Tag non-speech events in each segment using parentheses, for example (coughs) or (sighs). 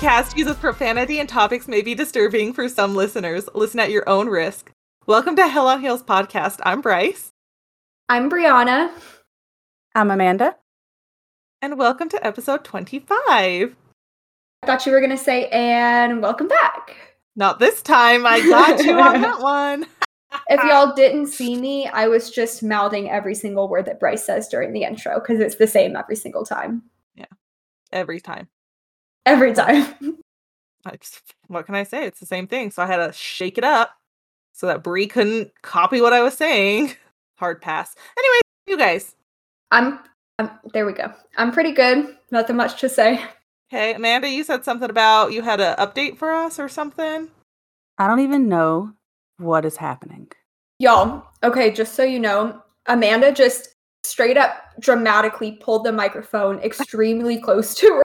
podcast uses profanity and topics may be disturbing for some listeners. Listen at your own risk. Welcome to Hell on Heels podcast. I'm Bryce. I'm Brianna. I'm Amanda. And welcome to episode 25. I thought you were going to say, and welcome back. Not this time. I got you on (laughs) that one. if y'all didn't see me, I was just mouthing every single word that Bryce says during the intro because it's the same every single time. Yeah. Every time. Every time. (laughs) Just, what can I say? It's the same thing. So I had to shake it up so that Brie couldn't copy what I was saying. (laughs) Hard pass. Anyway, you guys. I'm, I'm there we go. I'm pretty good. Nothing much to say. Hey, Amanda, you said something about you had an update for us or something. I don't even know what is happening. Y'all, okay, just so you know, Amanda just straight up dramatically pulled the microphone extremely close to her face.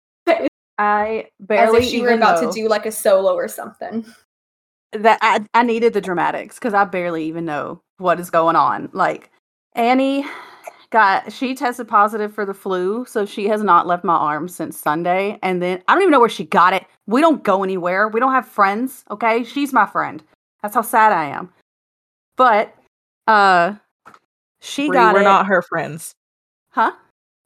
I barely as if she were about to do like a solo or something. That I, I needed the dramatics because I barely even know what is going on. Like Annie got she tested positive for the flu, so she has not left my arm since Sunday. And then I don't even know where she got it. We don't go anywhere. We don't have friends. Okay, she's my friend. That's how sad I am. But uh she Brie, got we're it. not her friends. Huh?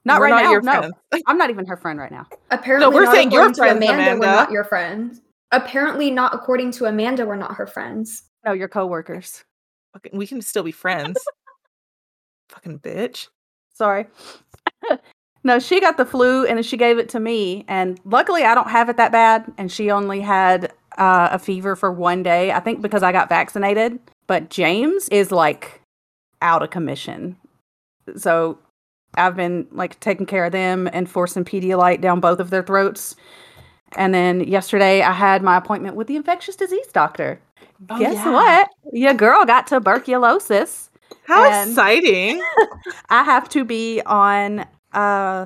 Not We're right not now. your no, friends. (laughs) I'm not even her friend right now. Apparently, we're not saying you're friends, Amanda, Amanda. We're not your friends. Apparently, not according to Amanda, we're not her friends. No, your coworkers. Fucking- We can still be friends. (laughs) Fucking bitch. Sorry. (laughs) no, she got the flu and then she gave it to me. And luckily, I don't have it that bad. And she only had uh, a fever for one day, I think because I got vaccinated. But James is like out of commission. So I've been like taking care of them and forcing Pedialyte down both of their throats. And then yesterday, I had my appointment with the infectious disease doctor. Oh, Guess yeah. what? Your girl got tuberculosis. How exciting. (laughs) I have to be on uh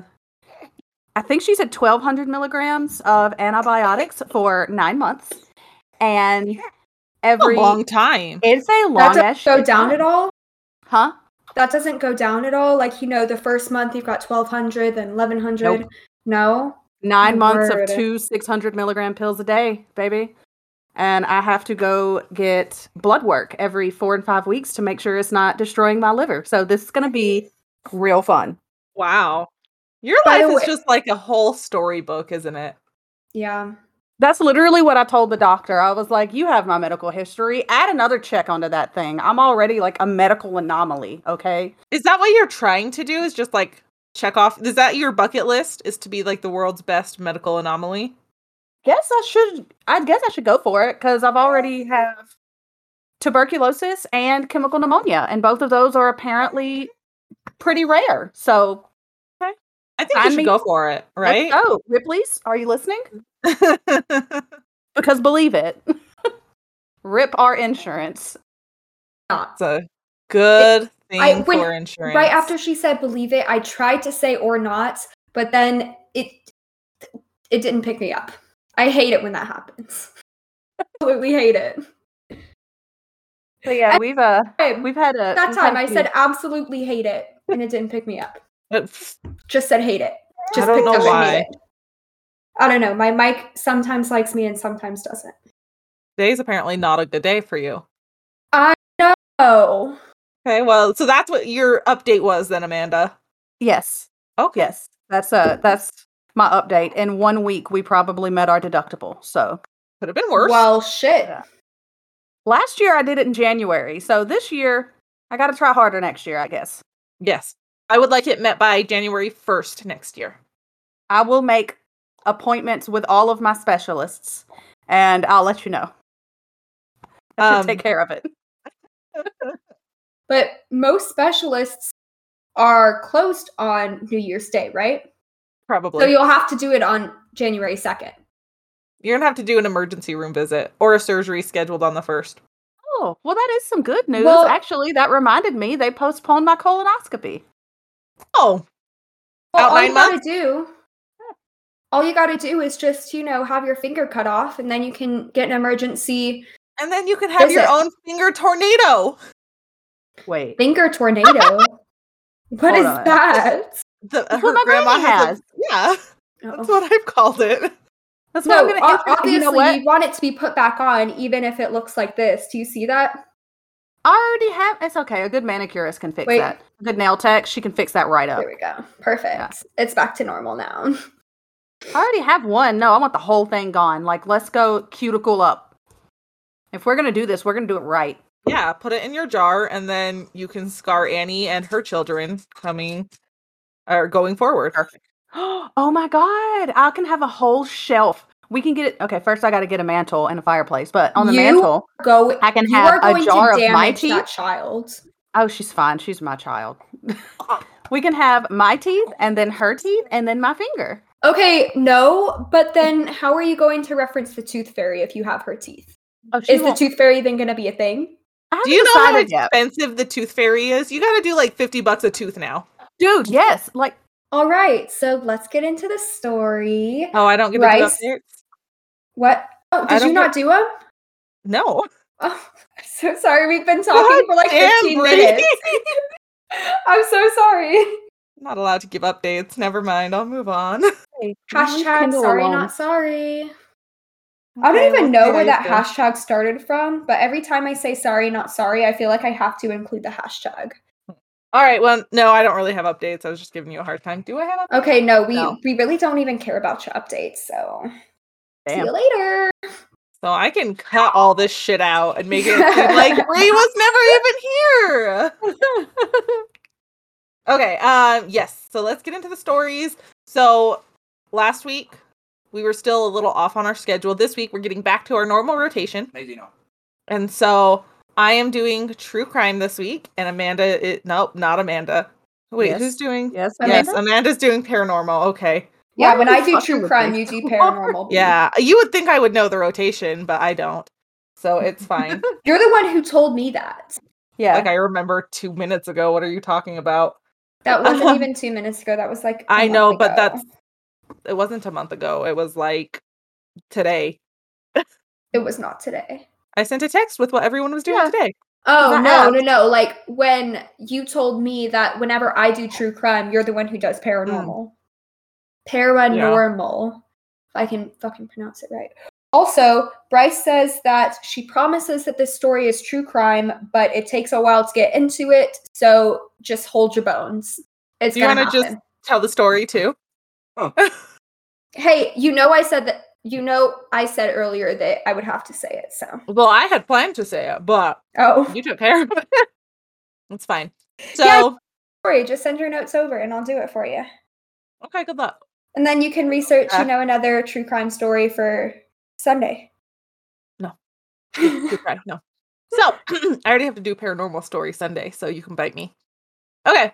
I think she said twelve hundred milligrams of antibiotics for nine months. And every a long time. it's a That long doesn't ass go down time. at all. Huh? That doesn't go down at all. Like you know, the first month you've got twelve hundred, then eleven hundred. Nope. No, Nine months of two six hundred milligram pills a day, baby. And I have to go get blood work every four and five weeks to make sure it's not destroying my liver. So this is gonna be real fun. Wow. Your By life is way- just like a whole storybook, isn't it? yeah. That's literally what I told the doctor. I was like, "You have my medical history. Add another check onto that thing. I'm already like a medical anomaly." Okay. Is that what you're trying to do? Is just like check off? Is that your bucket list? Is to be like the world's best medical anomaly? Guess I should. I guess I should go for it because I've already have tuberculosis and chemical pneumonia, and both of those are apparently pretty rare. So, okay. I think I should go for it, right? Oh, Ripley's, are you listening? (laughs) Because believe it, (laughs) rip our insurance. Not. it's a good thing I- when- for insurance. Right after she said "believe it," I tried to say "or not," but then it it didn't pick me up. I hate it when that happens. (laughs) Absolutely hate it. So yeah, we've uh we've had a that time I said absolutely hate it, and it didn't pick me up. Just said hate it. Just don't know why. And hate it. I don't know. My mic sometimes likes me and sometimes doesn't. today's apparently not a good day for you. I know. Okay, well, so that's what your update was then, Amanda. yes, Okay. yes. That's uh that's my update. In one week, we probably met our deductible. So Could have been worse. well, shit. Yeah. last year I did it in January. So this year I got to try harder next year, I guess. yes. I would like it met by January 1st next year. I will make appointments with all of my specialists, and I'll let you know. I should Um, take care of it. (laughs) But most specialists are closed on New Year's Day, right? Probably. So you'll have to do it on January 2nd. You're gonna have to do an emergency room visit or a surgery scheduled on the first. Oh, well, that is some good news. Well- Actually, that reminded me they postponed my colonoscopy. Oh, Well, Out all nine you gotta do, all you gotta do is just you know have your finger cut off, and then you can get an emergency and then you can have your own finger tornado. Wait, finger tornado. (laughs) what is Hold on. that? The, That's her what grandma granny has. a- has. yeah, Oh. that's what I've called it. That's what No, I'm gonna o- obviously you you, know what? want it to be put back on, even if it looks like this. Do you see that? I already have. It's okay. A good manicurist can fix Wait. that. A good nail tech, she can fix that right up. There we go. Perfect. It's back to normal now. (laughs) I already have one. No, I want the whole thing gone. Like, let's go cuticle up. If we're gonna do this, we're gonna do it right. Yeah, put it in your jar, and then you can scar Annie and her children coming or going forward. Perfect. (gasps) oh my god! I can have a whole shelf. We can get it. Okay, first I got to get a mantle and a fireplace. But on the You- mantle, Go. I can you have are a going jar to of damage my that teeth. child. Oh, she's fine. She's my child. Uh. (laughs) we can have my teeth and then her teeth and then my finger. Okay, no, but then how are you going to reference the tooth fairy if you have her teeth? Oh, Is the won't- tooth fairy then going to be a thing? Do you know how decided yet. expensive the tooth fairy is? You got to do like fifty bucks a tooth now. dude? Yes, like All right, so let's get into the story. Oh, I don't get Rice? to do updates. What? Oh, did you don't not do them? No, Oh, I'm so sorry. We've been talking for like 15 minutes. (laughs) I'm so sorry. Not allowed to give updates. Never mind. I'll move on. leave (laughs) Hashtag Kendall sorry, alone. not sorry. I don't Okay, even know where that you hashtag started from, but every time I say sorry, not sorry, I feel like I have to include the hashtag. All right. Well, no, I don't really have updates. I was just giving you a hard time. Do I have? Updates? Okay, no, we No. we really don't even care about your updates, so see you later. So I can cut all this shit out and make it seem like (laughs) Brie was never even here. (laughs) okay. Um. Yes. So let's get into the stories. So last week we were still a little off on our schedule. This week we're getting back to our normal rotation. Maybe no. And so I am doing true crime this week, and Amanda. It, nope, not Amanda. Wait, Yes. who's doing? Yes, Yes, Amanda's doing paranormal. Okay. Yeah, Why when I do true crime, you do (laughs) paranormal. Yeah, you would think I would know the rotation, but I don't. So it's (laughs) fine. You're the one who told me that. Yeah. like I remember two minutes ago. What are you talking about? That (laughs) wasn't even two minutes ago. That was like I know, but ago. that's it wasn't a month ago. It was like today. it was not today. I sent a text with what everyone was doing Yeah. today. Oh no, app. no, no! Like when you told me that whenever I do true crime, you're the one who does mm. paranormal. Paranormal. If I can fucking pronounce it right. Also, Bryce says that she promises that this story is true crime, but it takes a while to get into it. So just hold your bones. It's Do you gonna want to just tell the story too? (laughs) Hey, you know I said that. You know I said earlier that I would have to say it. So Well, I had planned to say it, but oh, you took care of it. (laughs) It's fine. So Yeah. sorry. Just send your notes over, and I'll do it for you. okay, good luck. And then you can research, Uh, you know, another true crime story for Sunday. No. (laughs) Good try. No. So (clears throat) I already have to do paranormal story Sunday, so you can bite me. Okay.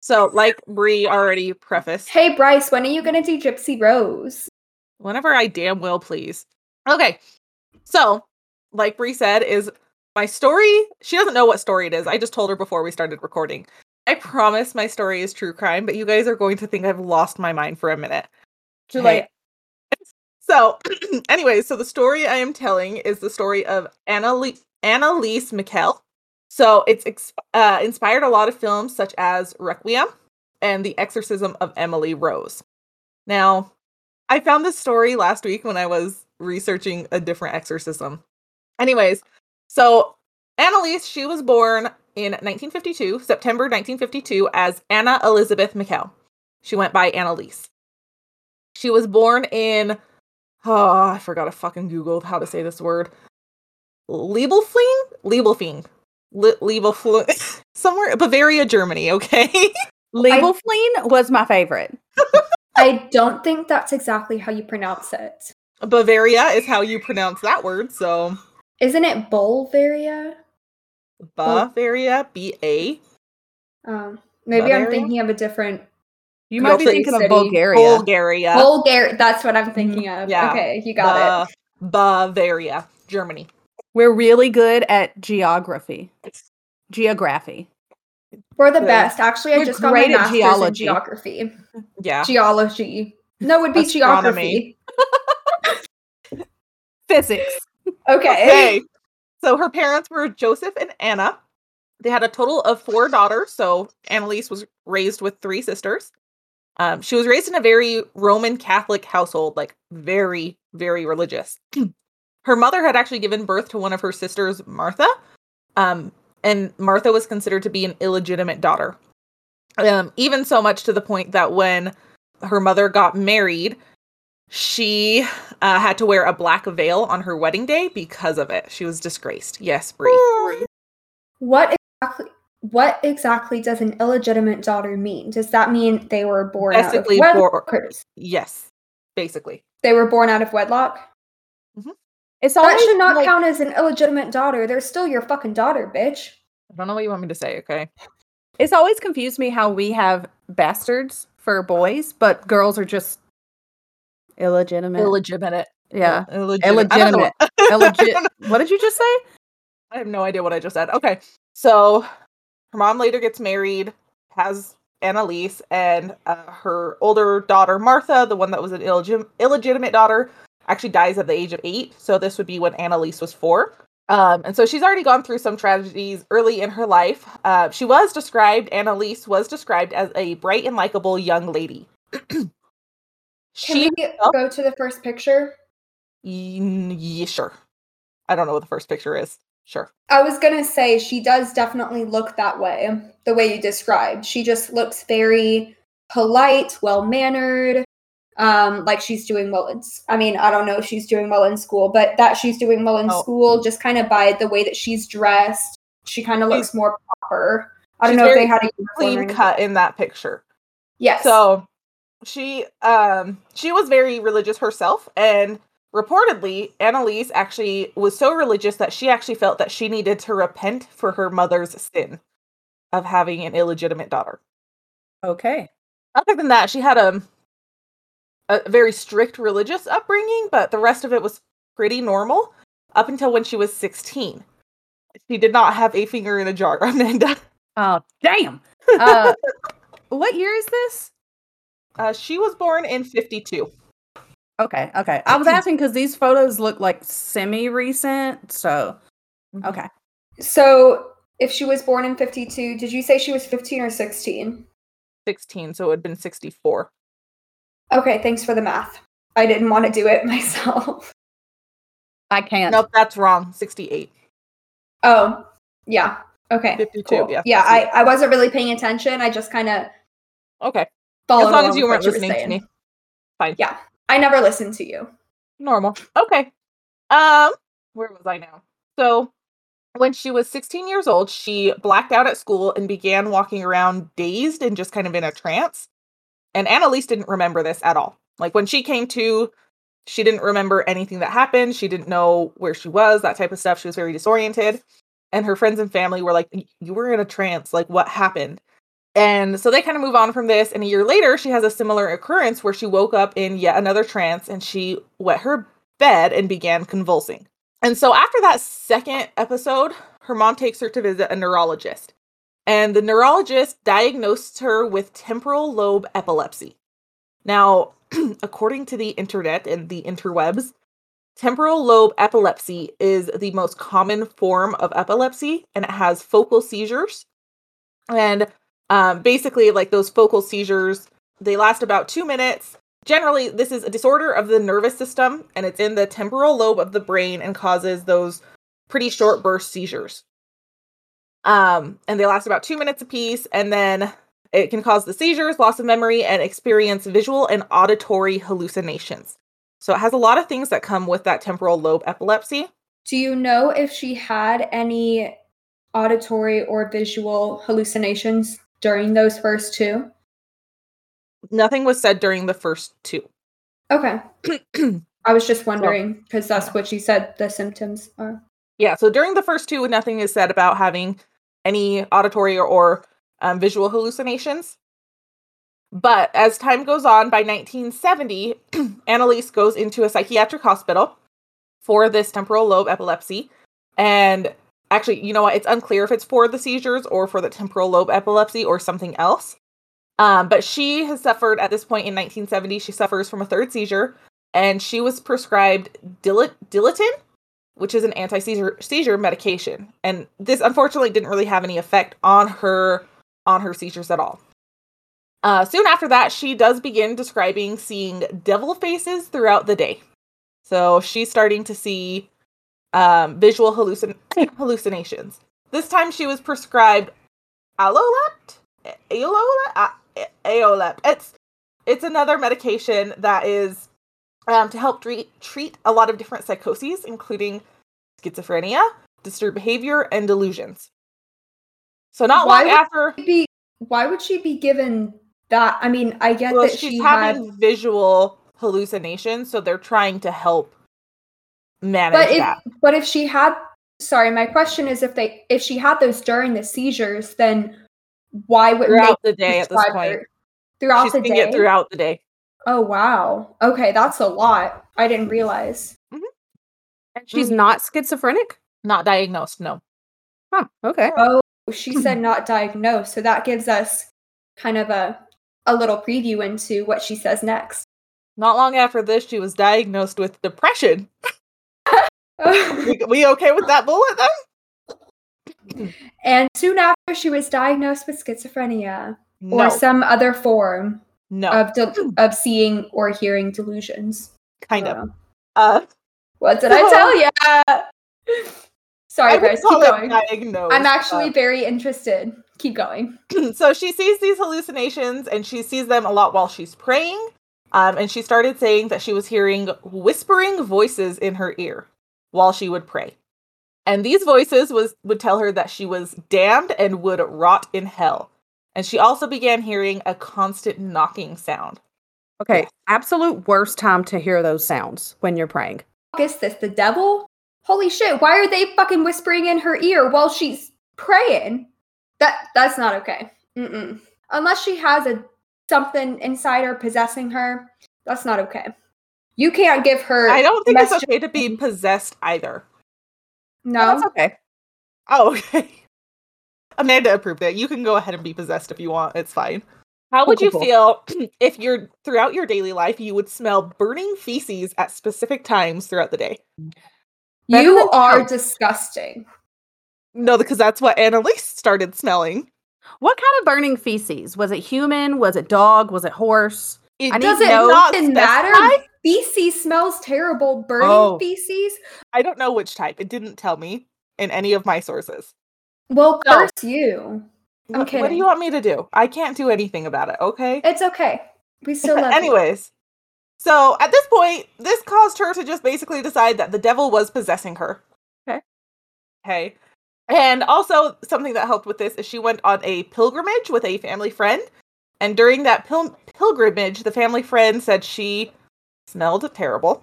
So, like Bree already prefaced, Hey Bryce, when are you gonna do Gypsy Rose? whenever I damn will please. Okay. So, like Bree said, is my story. She doesn't know what story it is. I just told her before we started recording. I promise my story is true crime, but you guys are going to think I've lost my mind for a minute. Too Okay. So, (clears throat) anyways, so the story I am telling is the story of Anneliese, Anneliese Michel. So it's uh, inspired a lot of films such as Requiem and The Exorcism of Emily Rose. Now, I found this story last week when I was researching a different exorcism. Anyways, so Anneliese, she was born in 1952, September 1952, as Anna Elizabeth Michel. She went by Anneliese. She was born in Oh, I forgot. to fucking googled how to say this word. Liebelfling, Liebelfing, Li- Liebelfling, (laughs) somewhere Bavaria, Germany. Okay, (laughs) Liebelfleen was my favorite. (laughs) I don't think that's exactly how you pronounce it. Bavaria is how you pronounce that word. So Isn't it Bulgaria? Bavaria, B A Um, maybe I'm thinking of a different You might be thinking city. of Bulgaria. Bulgaria, Bulgaria. That's what I'm thinking of. Mm-hmm. yeah. Okay, you got it. Bavaria, Germany. We're really good at geography. Geography. We're the Good. best. Actually, I We're just got great my at master's in geography. Yeah, Geology. No, it would be Astronomy. geography. (laughs) Physics. Okay. Okay. So her parents were Joseph and Anna. They had a total of four daughters. So Anneliese was raised with three sisters. Um, she was raised in a very Roman Catholic household, like very, very religious. (clears throat) her mother had actually given birth to one of her sisters, Martha, um, and Martha was considered to be an illegitimate daughter. Um, even so much to the point that when her mother got married, she uh, had to wear a black veil on her wedding day because of it. She was disgraced. Yes, Brie. What exactly? What exactly does an illegitimate daughter mean? Does that mean they were born Basically, out of bor- wedlock? Yes, basically. They were born out of wedlock. Mm-hmm. It's That always should not like- count as an illegitimate daughter. They're still your fucking daughter, bitch. I don't know what you want me to say. Okay. It's always confused me how we have bastards for boys, but girls are just illegitimate. Illegitimate. yeah. Illegitimate. I don't know Illegitimate. what- (laughs) Illegit. what did you just say? I have no idea what I just said. Okay. So her mom later gets married, has Anneliese, and uh, her older daughter, Martha, the one that was an illegitimate daughter, actually dies at the age of eight. So this would be when Anneliese was four. Um, and so she's already gone through some tragedies early in her life. Uh, she was described, Anneliese was described as a bright and likable young lady. (clears throat) Can she, we go to the first picture? Yeah, sure. I don't know what the first picture is. Sure. I was gonna say she does definitely look that way, the way you described. She just looks very polite, well mannered, um, like she's doing well in. I mean, I don't know if she's doing well in school, but that she's doing well in Oh. school, just kind of by the way that she's dressed, she kind of looks She's- more proper. I don't know if they had a Clean cut in that picture. Yes. So she um she was very religious herself and reportedly Anneliese actually was so religious that she actually felt that she needed to repent for her mother's sin of having an illegitimate daughter. Okay. Other than that, she had a a very strict religious upbringing, but the rest of it was pretty normal up until when she was 16. She did not have a finger in a jar, (laughs) Amanda. Oh, damn. (laughs) Uh, what year is this? Uh, she was born in 52. Okay. Okay. I was asking because these photos look like semi recent. So, Mhm. okay. so if she was born in 52, did you say she was 15 or 16? 16, so it would have been 64. Okay, thanks for the math. I didn't want to do it (laughs) myself. I can't. Nope, that's wrong. 68. Oh, yeah. Okay. 52, Cool. yeah, Yeah, that's I, I wasn't really paying attention. I just kind of Okay. followed as long as you weren't what were listening to me. Fine. Yeah. I never listened to you. Normal. Okay. Um, where was I now? So when she was 16 years old, she blacked out at school and began walking around dazed and just kind of in a trance. And Anneliese didn't remember this at all. Like when she came to, she didn't remember anything that happened. She didn't know where she was, that type of stuff. She was very disoriented. And her friends and family were like, You were in a trance. Like, what happened? And so they kind of move on from this. And a year later, she has a similar occurrence where she woke up in yet another trance and she wet her bed and began convulsing. And so after that second episode, her mom takes her to visit a neurologist. And the neurologist diagnosed her with temporal lobe epilepsy. Now, (clears throat) according to the internet and the interwebs, temporal lobe epilepsy is the most common form of epilepsy and it has focal seizures. And um, basically, like those focal seizures, they last about two minutes. Generally, this is a disorder of the nervous system and it's in the temporal lobe of the brain and causes those pretty short burst seizures. Um, and they last about two minutes apiece, and then it can cause the seizures, loss of memory, and experience visual and auditory hallucinations. So it has a lot of things that come with that temporal lobe epilepsy. Do you know if she had any auditory or visual hallucinations during those first two? Nothing was said during the first two. Okay. (clears throat) I was just wondering because that's what she said the symptoms are. Yeah, so during the first two, nothing is said about having any auditory or, or um, visual hallucinations. But as time goes on, by 1970, (clears throat) Anneliese goes into a psychiatric hospital for this temporal lobe epilepsy. And actually, you know what? It's unclear if it's for the seizures or for the temporal lobe epilepsy or something else. Um, but she has suffered at this point in 1970, she suffers from a third seizure and she was prescribed Dil- Dilantin, which is an anti-seizure seizure medication. And this unfortunately didn't really have any effect on her on her seizures at all. Uh, soon after that, she does begin describing seeing devil faces throughout the day. So she's starting to see um, visual hallucin- (laughs) hallucinations. This time she was prescribed Alolept, Aololept, Aolep. It's it's another medication that is um, to help treat treat a lot of different psychoses, including schizophrenia, disturbed behavior, and delusions. So not Why long would after, Be why would she be given that? I mean, I get well, that she's she having had, visual hallucinations, so they're trying to help manage but if that. but if she had, sorry, my question is if they if she had those during the seizures, then why wouldn't Throughout the day at this point, her throughout she's the day? it throughout the day. Oh wow. Okay, that's a lot. I didn't realize. And she's Mhm. not schizophrenic? Not diagnosed, no. Huh. Okay. Oh, she said not diagnosed, so that gives us kind of a a little preview into what she says next. Not long after this, she was diagnosed with depression. (laughs) (laughs) We, we okay with that bullet then? and soon after, she was diagnosed with schizophrenia No, or some other form no, of de- of seeing or hearing delusions. kind of. don't. Uh, What did I (laughs) tell you? Sorry, I guys. Keep going. Diagnosed. I'm actually uh, very interested. Keep going. (clears throat) so she sees these hallucinations and she sees them a lot while she's praying. Um, and she started saying that she was hearing whispering voices in her ear while she would pray. And these voices was would tell her that she was damned and would rot in hell. And she also began hearing a constant knocking sound. Okay. Absolute worst time to hear those sounds when you're praying. Is this? The devil? Holy shit! Why are they fucking whispering in her ear while she's praying? That that's not okay. Mm-mm. Unless she has a something inside her possessing her, that's not okay. You can't give her. I don't think it's okay to be possessed either. No. Oh, that's okay. Oh, (laughs) okay. Amanda approved it. You can go ahead and be possessed if you want. It's fine. How would Cool, you cool, feel (clears throat) if you're throughout your daily life you would smell burning feces at specific times throughout the day? Better you are hell. disgusting. No, because that's what Anneliese started smelling. What kind of burning feces? Was it human? Was it dog? Was it horse? It I need Does to it know- not even matter? Feces smells terrible. Burning Oh. feces. I don't know which type. It didn't tell me in any of my sources. Well, curse you. I'm What, do you want me to do? I can't do anything about it, okay? It's okay. We still (laughs) love you. Anyways, so at this point, this caused her to just basically decide that the devil was possessing her. Okay. Okay. And also, something that helped with this is she went on a pilgrimage with a family friend. And during that pil- pilgrimage, the family friend said she smelled terrible.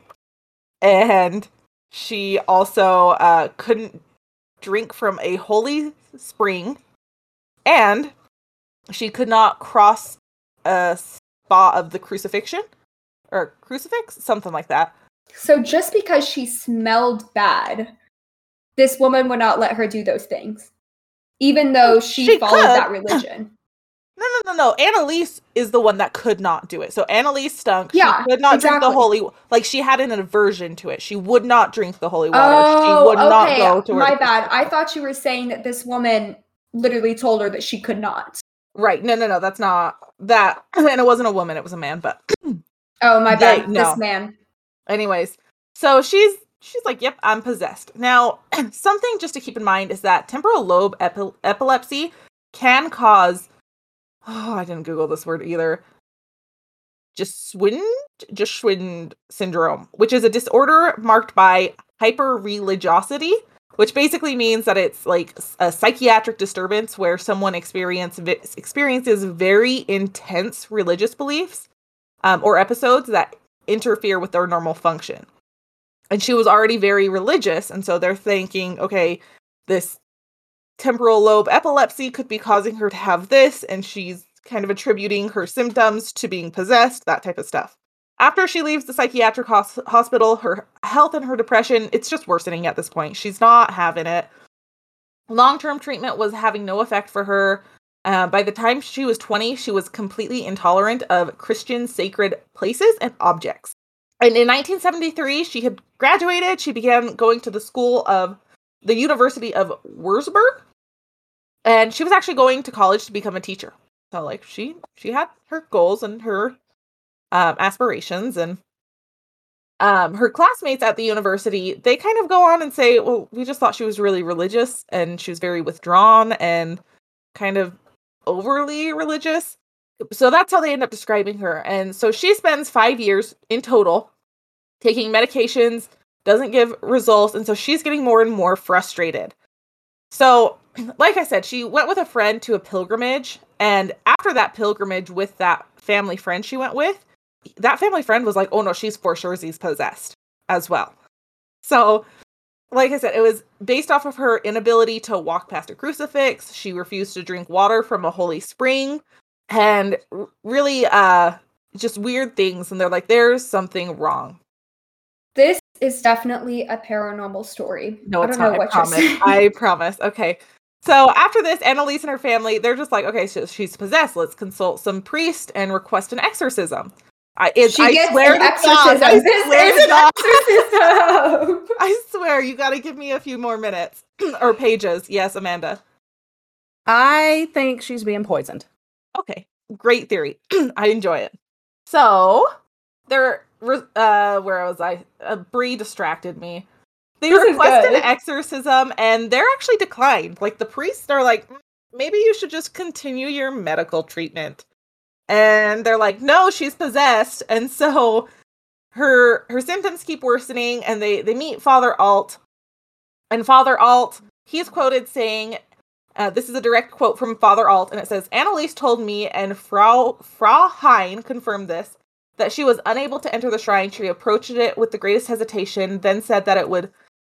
And she also uh, couldn't drink from a holy spring. And she could not cross a spot of the crucifixion or crucifix, something like that. So just because she smelled bad, this woman would not let her do those things, even though she, She followed could. that religion. No, no, no, no. Anneliese is the one that could not do it. So Anneliese stunk. Yeah, she could not drink the holy. Like she had an aversion to it. She would not drink the holy water. oh, she would not okay. go to. My bad. I thought you were saying that this woman literally told her that she could not. Right. No, no, no. That's not that. (clears throat) And it wasn't a woman. It was a man. But (clears throat) Oh, my They- bad. no. This man. anyways, so she's she's like, "Yep, I'm possessed." Now, (clears throat) something just to keep in mind is that temporal lobe epi- epilepsy can cause. Oh, I didn't Google this word either. Geschwind syndrome, which is a disorder marked by hyper-religiosity, which basically means that it's like a psychiatric disturbance where someone experience experiences very intense religious beliefs um, or episodes that interfere with their normal function. And she was already very religious, and so they're thinking, okay, this temporal lobe epilepsy could be causing her to have this, and she's kind of attributing her symptoms to being possessed, that type of stuff. After she leaves the psychiatric hos- hospital, her health and her depression, it's just worsening at this point. She's not having it. Long term treatment was having no effect for her. Uh, by the time she was 20, she was completely intolerant of Christian sacred places and objects. And in 1973, she had graduated. She began going to the school of the University of Würzburg, and she was actually going to college to become a teacher. So, like, she she had her goals and her um, aspirations, and um, her classmates at the university, they kind of go on and say, well, we just thought she was really religious and she was very withdrawn and kind of overly religious. So that's how they end up describing her. And so she spends five years in total taking medications, doesn't give results. And so she's getting more and more frustrated. So, like I said, she went with a friend to a pilgrimage. And after that pilgrimage with that family friend she went with, that family friend was like, oh no, she's for sure she's possessed as well. So, like I said, it was based off of her inability to walk past a crucifix. She refused to drink water from a holy spring and really uh just weird things and they're like there's something wrong. This is definitely a paranormal story. No, I it's don't not. know I what you're promise. I promise. Okay. So after this, Anneliese and her family, they're just like, okay, so she's possessed. Let's consult some priest and request an exorcism. I, it, She I gets swear an to God, exorcism. I swear (laughs) is an God, exorcism. (laughs) I swear, you got to give me a few more minutes (clears throat) or pages. Yes, Amanda. I think she's being poisoned. Okay, great theory. (clears throat) I enjoy it. So, they're uh, where was I? Uh, Bree distracted me. They This request an exorcism, and they're actually declined. Like the priests are like, "Mm, maybe you should just continue your medical treatment, and they're like, no, she's possessed, and so her her symptoms keep worsening, and they they meet Father Alt, and Father Alt he's quoted saying uh, this is a direct quote from Father Alt, and it says, Anneliese told me, and Frau, Frau Hein confirmed this, that she was unable to enter the shrine. She approached it with the greatest hesitation, then said that it would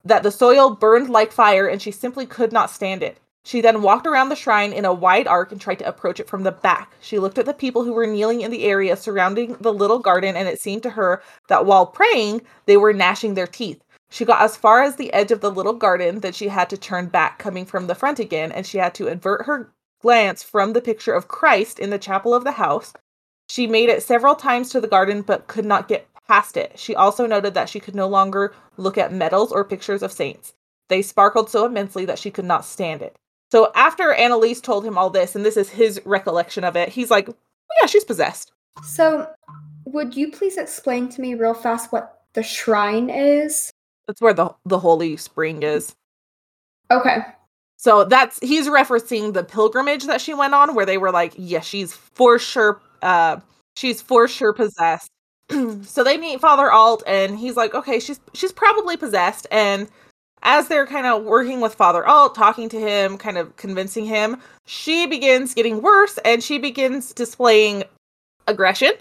that the soil burned like fire and she simply could not stand it. She then walked around the shrine in a wide arc and tried to approach it from the back. She looked at the people who were kneeling in the area surrounding the little garden, and it seemed to her that while praying, they were gnashing their teeth. She got as far as the edge of the little garden that she had to turn back, coming from the front again, and she had to avert her glance from the picture of Christ in the chapel of the house. She made it several times to the garden but could not get past it. She also noted that she could no longer look at medals or pictures of saints. They sparkled so immensely that she could not stand it. So after Anneliese told him all this, and this is his recollection of it, he's like, oh, yeah, she's possessed. so, would you please explain to me real fast what the shrine is? That's where the the holy spring is. Okay. So that's he's referencing the pilgrimage that she went on where they were like, yeah, she's for sure uh she's for sure possessed. (clears throat) so they meet Father Alt and he's like, okay, she's she's probably possessed and as they're kind of working with Father Alt, talking to him, kind of convincing him, she begins getting worse and she begins displaying aggression,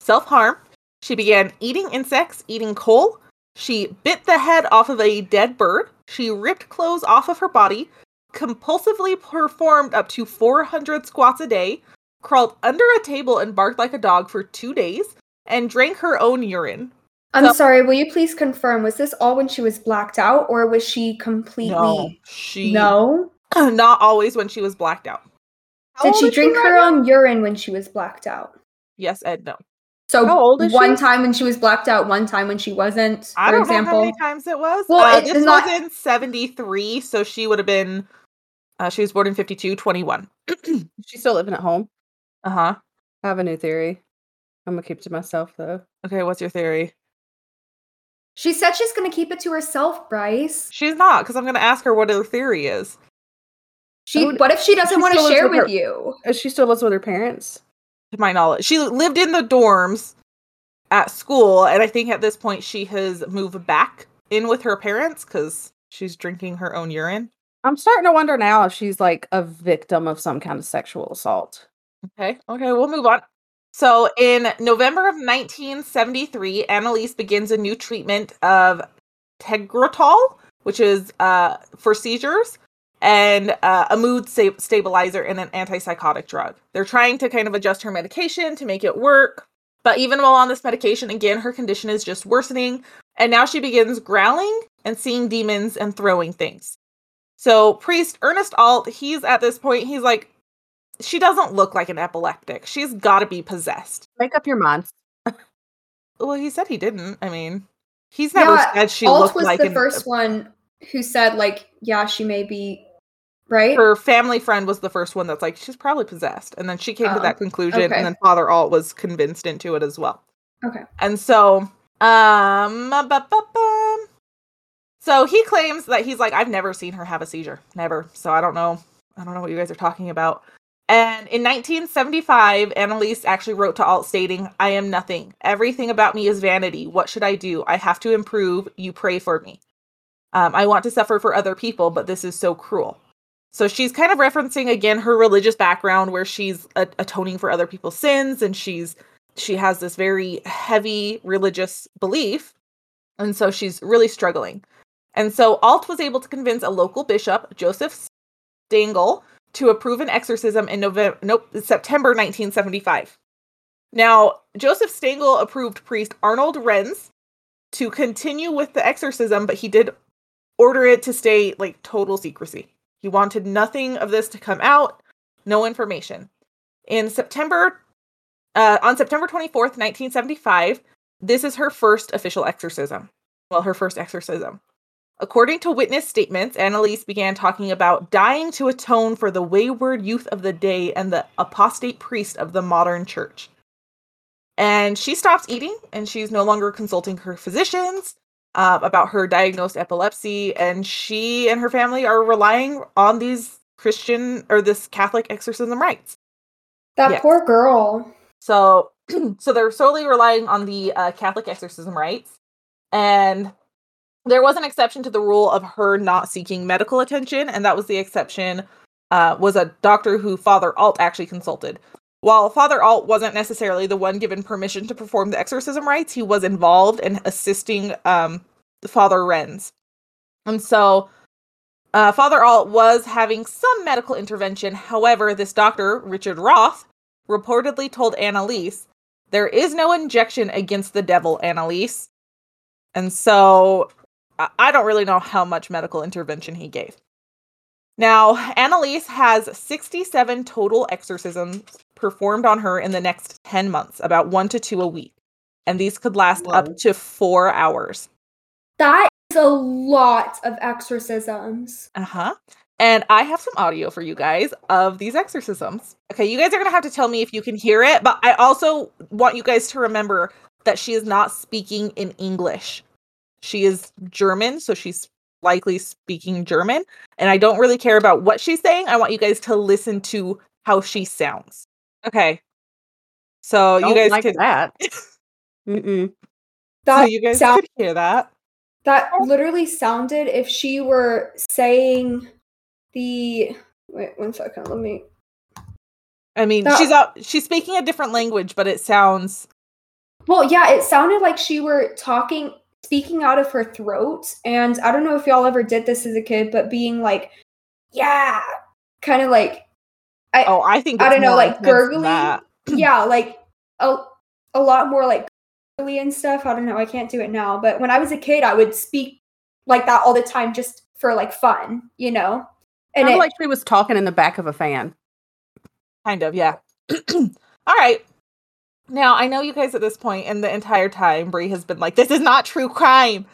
self-harm. She began eating insects, eating coal. She bit the head off of a dead bird. She ripped clothes off of her body, compulsively performed up to 400 squats a day, crawled under a table and barked like a dog for two days, and drank her own urine. I'm So- sorry, will you please confirm? Was this all when she was blacked out, or was she completely. No. she No? (clears throat) not always when she was blacked out. How Did she drink right her now? own urine when she was blacked out? Yes, Ed. No, So How old is one she? time when she was blacked out, one time when she wasn't, I for don't know how example. many times it was. Well, uh, it this is not- was in '73, so she would have been. Uh, she was born in 52, 21. (clears throat) She's still living at home. Uh huh. I have a new theory. I'm gonna keep it to myself though. Okay, what's your theory? She said she's going to keep it to herself, Bryce. She's not, because I'm going to ask her what her theory is. She. Would- What if she doesn't want to share with her- you? Uh, She still lives with her parents. to my knowledge. She lived in the dorms at school, and I think at this point she has moved back in with her parents because she's drinking her own urine. I'm starting to wonder now if she's like a victim of some kind of sexual assault. Okay, okay, we'll move on. So in November of 1973, Anneliese begins a new treatment of Tegretol, which is uh, for seizures, and uh, a mood sta- stabilizer and an antipsychotic drug. They're trying to kind of adjust her medication to make it work. But even while on this medication, again, her condition is just worsening. And now she begins growling and seeing demons and throwing things. So, Priest Ernest Alt, he's at this point, he's like, she doesn't look like an epileptic. She's got to be possessed. Make up your mind. Well, he said he didn't. I mean, he's never Yeah, said she Alt looked was like the an, first one who said, like, yeah, she may be right. her family friend was the first one that's like she's probably possessed and then she came to Oh, that conclusion okay. and then father alt was convinced into it as well Okay. and so Um, so he claims that he's like, I've never seen her have a seizure, never. So I don't know. I don't know what you guys are talking about. And in 1975, Anneliese actually wrote to Alt stating, I am nothing. Everything about me is vanity. What should I do? I have to improve. You pray for me. Um, I want to suffer for other people, but this is so cruel. So she's kind of referencing again her religious background where she's a- atoning for other people's sins and she's she has this very heavy religious belief. And so she's really struggling. And so Alt was able to convince a local bishop, Joseph Stangl, to approve an exorcism in November nope, September 1975. Now, Joseph Stangl approved priest Arnold Renz to continue with the exorcism, but he did order it to stay like total secrecy. He wanted nothing of this to come out, no information. In September, uh, on September 24th, 1975, this is her first official exorcism. Well, her first exorcism. According to witness statements, Anneliese began talking about dying to atone for the wayward youth of the day and the apostate priest of the modern church. And she stops eating and she's no longer consulting her physicians uh, about her diagnosed epilepsy. And she and her family are relying on these Christian or this Catholic exorcism rites. That Yes. poor girl. So, (clears throat) so they're solely relying on the uh, Catholic exorcism rites, and there was an exception to the rule of her not seeking medical attention, and that was the exception uh, was a doctor who Father Alt actually consulted. While Father Alt wasn't necessarily the one given permission to perform the exorcism rites, he was involved in assisting um, Father Renz, and so. Uh, Father Alt was having some medical intervention. However, this doctor, Richard Roth, reportedly told Anneliese, There is no injection against the devil, Anneliese. And so I- I don't really know how much medical intervention he gave. Now, Anneliese has 67 total exorcisms performed on her in the next 10 months, about one to two a week. And these could last Whoa. up to four hours. That is a lot of exorcisms. Uh huh. And I have some audio for you guys of these exorcisms. Okay, you guys are going to have to tell me if you can hear it, but I also want you guys to remember that she is not speaking in English. She is German, so she's likely speaking German. And I don't really care about what she's saying. I want you guys to listen to how she sounds. Okay. So Don't you guys like could that. (laughs) Mm-mm. so you guys sound- could hear that. that oh. literally sounded if she were saying the wait one second, let me I mean, That- she's out she's speaking a different language, but it sounds Well, yeah, it sounded like she were talking, speaking out of her throat. And I don't know if y'all ever did this as a kid, but being like, yeah, kind of like, I, Oh, I think I don't know, like gurgly. (clears throat) yeah, like a, a lot more like gurgly and stuff. I don't know. I can't do it now. But when I was a kid, I would speak like that all the time just for like fun, you know? And it, like she was talking in the back of a fan. Kind of, yeah. (clears throat) All right. Now I know you guys at this point, and the entire time Brie has been like, "This is not true crime."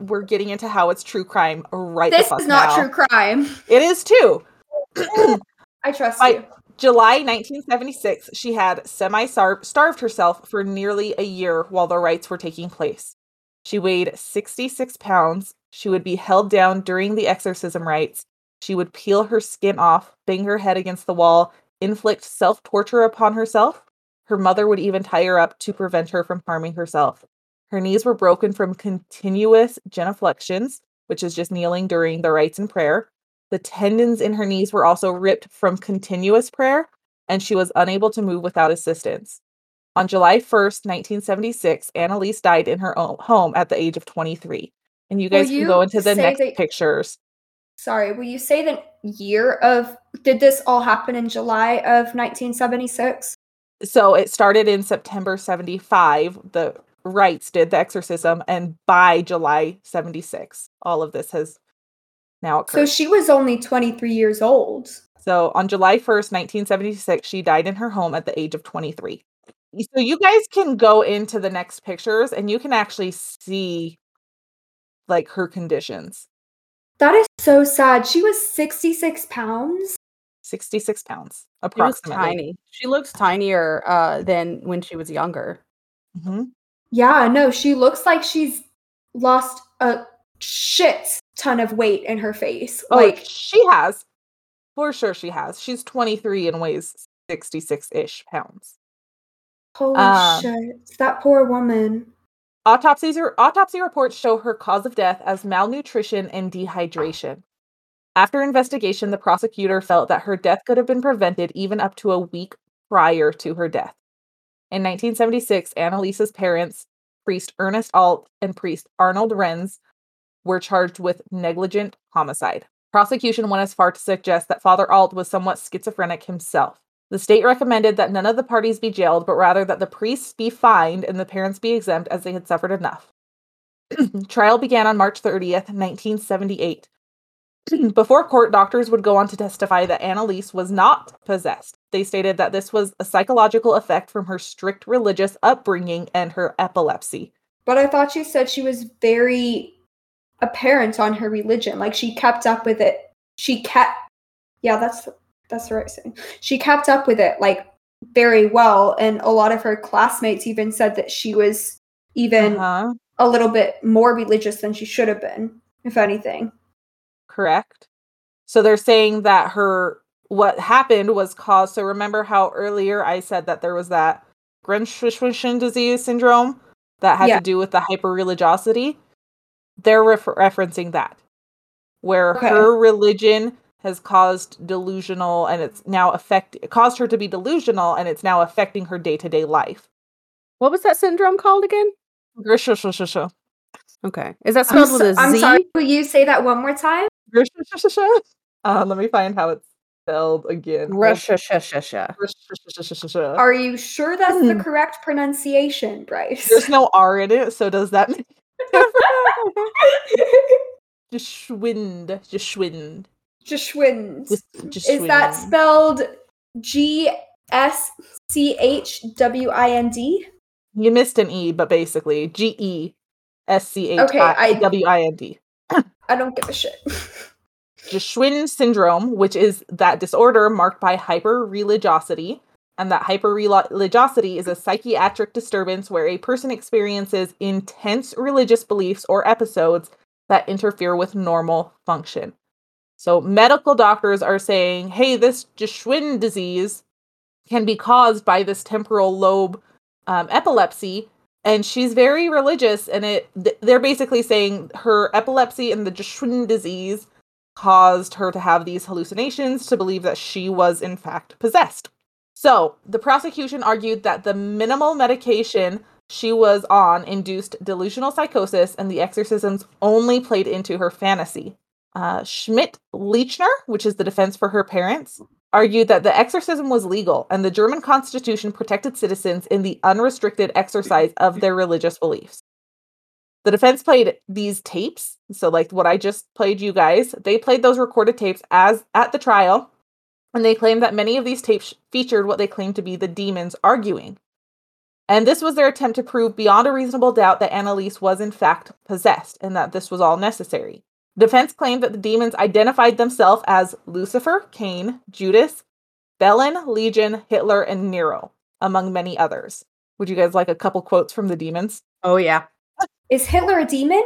We're getting into how it's true crime right. this is not now. true crime. It is too. (coughs) I trust I- you. July 1976, she had semi starved herself for nearly a year while the rites were taking place. She weighed 66 pounds. She would be held down during the exorcism rites. She would peel her skin off, bang her head against the wall, inflict self torture upon herself. Her mother would even tie her up to prevent her from harming herself. Her knees were broken from continuous genuflections, which is just kneeling during the rites and prayer. The tendons in her knees were also ripped from continuous prayer, and she was unable to move without assistance. On July 1st, 1976, Anneliese died in her own home at the age of 23. And you guys can go into the next that- pictures. Sorry, will you say the year of did this all happen in July of 1976? So it started in September 75. The rites did the exorcism, and by July 76, all of this has now occurred. So she was only 23 years old. So on July 1st, 1976, she died in her home at the age of 23. So you guys can go into the next pictures and you can actually see like her conditions. That is so sad. She was 66 pounds. 66 pounds She was tiny. She looks tinier uh, than when she was younger. Mhm. Yeah, no, she looks like she's lost a shit ton of weight in her face. Oh, Like, she has. For sure she has. She's 23 and weighs 66-ish pounds. holy um, shit. That poor woman. Autopsies or autopsy reports show her cause of death as malnutrition and dehydration. After investigation, the prosecutor felt that her death could have been prevented even up to a week prior to her death. In 1976, Anneliese's parents, priest Ernest Alt and priest Arnold Renz, were charged with negligent homicide. Prosecution went as far to suggest that Father Alt was somewhat schizophrenic himself. The state recommended that none of the parties be jailed, but rather that the priests be fined and the parents be exempt as they had suffered enough. (clears throat) Trial began on March 30th, 1978. (clears throat) Before court, doctors would go on to testify that Anneliese was not possessed. They stated that this was a psychological effect from her strict religious upbringing and her epilepsy. But I thought she said she was very apparent on her religion. Like she kept up with it. She kept Yeah, that's that's the right saying. She kept up with it like very well and a lot of her classmates even said that she was even Uh-huh. a little bit more religious than she should have been, if anything. Correct. So they're saying that her what happened was caused. So remember how earlier I said that there was that Grensch disease syndrome that had Yeah. to do with the hyperreligiosity. They're ref- referencing that, where Okay. her religion has caused delusional, and it's now affect it caused her to be delusional, and it's now affecting her day to day life. What was that syndrome called again? Grishashashasha. Okay. Is that I'm, spelled with so- a I'm sorry, will you say that one more time? (laughs) Uh, let me find how it's spelled again. Are you sure that's the correct pronunciation, Bryce? There's no R in it, so does that mean Geschwind? Geschwind. Geschwind. Just Is that spelled G S C H W I N D? You missed an E, but basically G E S C H I W I N D. I don't give a shit. (laughs) Geschwind syndrome, which is that disorder marked by hyperreligiosity. And that hyperreligiosity is a psychiatric disturbance where a person experiences intense religious beliefs or episodes that interfere with normal function. So, medical doctors are saying, hey, this Geschwind disease can be caused by this temporal lobe um, epilepsy. And she's very religious, and it they're basically saying her epilepsy and the Geschwind disease caused her to have these hallucinations to believe that she was in fact possessed. So, the prosecution argued that the minimal medication she was on induced delusional psychosis and the exorcisms only played into her fantasy. Uh, Schmidt Leichner, which is the defense for her parents, argued that the exorcism was legal and the German constitution protected citizens in the unrestricted exercise of their religious beliefs. The defense played these tapes, so like what I just played you guys, they played those recorded tapes as at the trial, and they claimed that many of these tapes featured what they claimed to be the demons arguing. And this was their attempt to prove beyond a reasonable doubt that Anneliese was in fact possessed and that this was all necessary. Defense claimed that the demons identified themselves as Lucifer, Cain, Judas, Belen, Legion, Hitler, and Nero, among many others. Would you guys like a couple quotes from the demons? Oh yeah. Is Hitler a demon?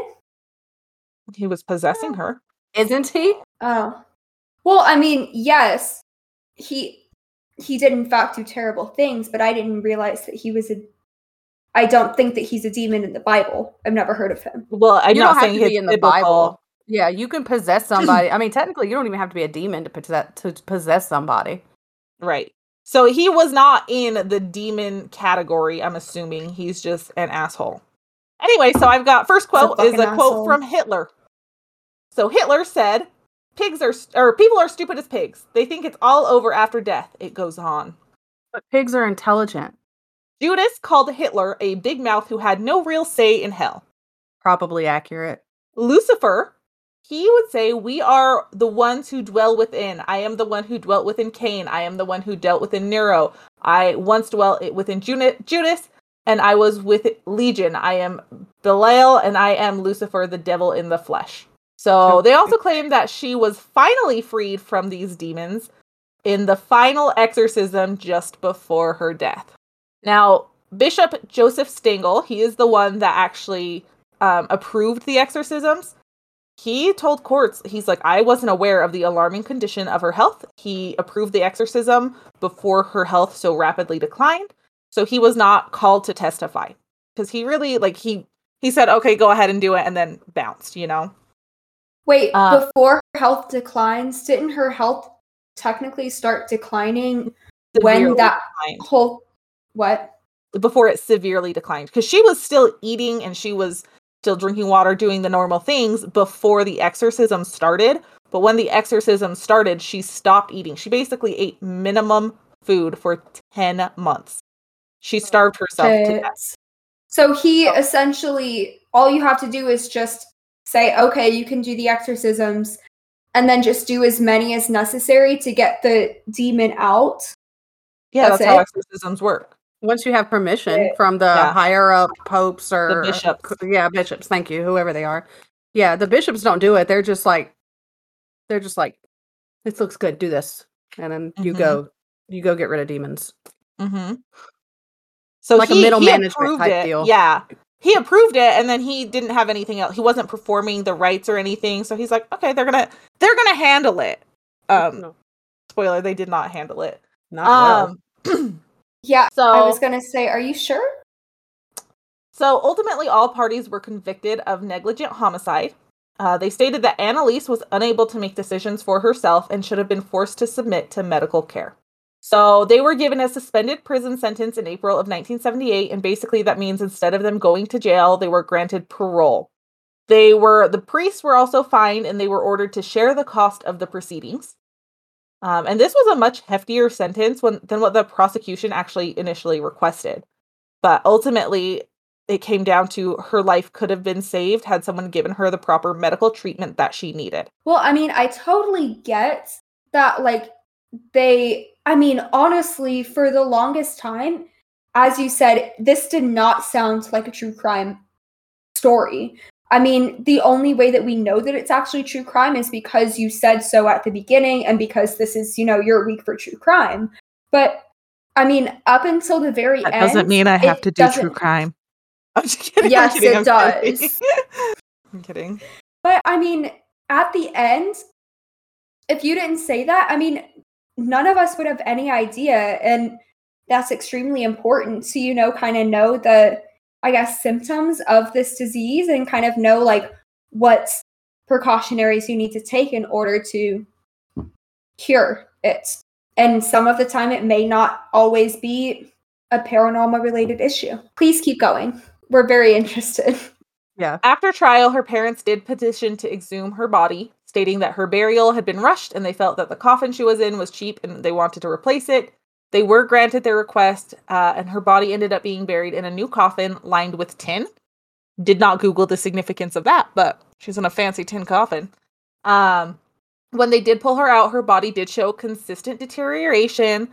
He was possessing her. Isn't he? Oh. Well, I mean, yes. He he did in fact do terrible things, but I didn't realize that he was a I don't think that he's a demon in the Bible. I've never heard of him. Well, I'm you not don't saying he's in the biblical. Bible. Yeah, you can possess somebody. I mean, technically, you don't even have to be a demon to possess to possess somebody. Right. So he was not in the demon category, I'm assuming. He's just an asshole. Anyway, so I've got first quote is a quote asshole. from Hitler. So Hitler said, "Pigs are st- or people are stupid as pigs. They think it's all over after death." It goes on. But pigs are intelligent. Judas called Hitler a big mouth who had no real say in hell. Probably accurate. Lucifer, he would say, We are the ones who dwell within. I am the one who dwelt within Cain. I am the one who dealt within Nero. I once dwelt within Judas, and I was with Legion. I am Belial, and I am Lucifer, the devil in the flesh. So they also claim that she was finally freed from these demons in the final exorcism just before her death. Now, Bishop Joseph Stangl, he is the one that actually um, approved the exorcisms. He told courts, he's like, I wasn't aware of the alarming condition of her health. He approved the exorcism before her health so rapidly declined. So he was not called to testify because he really, like, he he said, okay, go ahead and do it, and then bounced, you know? Wait, Uh, before her health declines, didn't her health technically start declining when that declined. whole what? before it severely declined because she was still eating and she was still drinking water doing the normal things before the exorcism started. But when the exorcism started she stopped eating. She basically ate minimum food for 10 months. She oh, starved herself to death. So he essentially all you have to do is just say, okay, you can do the exorcisms, and then just do as many as necessary to get the demon out. yeah That's that's, how exorcisms work Once you have permission Right. from the Yeah. higher up popes or the bishops. yeah, bishops. Thank you, whoever they are. Yeah, the bishops don't do it. They're just like, they're just like, this looks good. Do this, and then you Mhm. go, you go get rid of demons. mm-hmm. so Like a he- middle management approved type it. deal. yeah he approved it and then he didn't have anything else he wasn't performing the rites or anything so he's like okay they're gonna they're gonna handle it um No, spoiler they did not handle it not well. (clears throat) Yeah, so I was gonna say, are you sure? so ultimately all parties were convicted of negligent homicide. Uh, they stated that Anneliese was unable to make decisions for herself and should have been forced to submit to medical care. So they were given a suspended prison sentence in april of 1978 and basically that means instead of them going to jail they were granted parole. They were the priests were also fined and they were ordered to share the cost of the proceedings um, and this was a much heftier sentence when, than what the prosecution actually initially requested but ultimately it came down to her life could have been saved had someone given her the proper medical treatment that she needed Well, I mean, I totally get that, like, they, I mean, honestly, for the longest time, as you said, this did not sound like a true crime story. I mean, the only way that we know that it's actually true crime is because you said so at the beginning and because this is, you know, your week for true crime. But I mean, up until the very that end, doesn't mean i have to do true doesn't- crime (laughs) i'm just kidding Yes, kidding, it I'm kidding. does. (laughs) i'm kidding But I mean, at the end, if you didn't say that, I mean, none of us would have any idea. And that's extremely important to, you know, kind of know the, I guess, symptoms of this disease and kind of know like what precautionaries you need to take in order to cure it. And some of the time, it may not always be a paranormal related issue. Please keep going. We're very interested. (laughs) yeah. After trial, her parents did petition to exhume her body, stating that her burial had been rushed and they felt that the coffin she was in was cheap and they wanted to replace it. They were granted their request, uh, and her body ended up being buried in a new coffin lined with tin. Did not Google the significance of that, but she's in a fancy tin coffin. Um, when they did pull her out, her body did show consistent deterioration.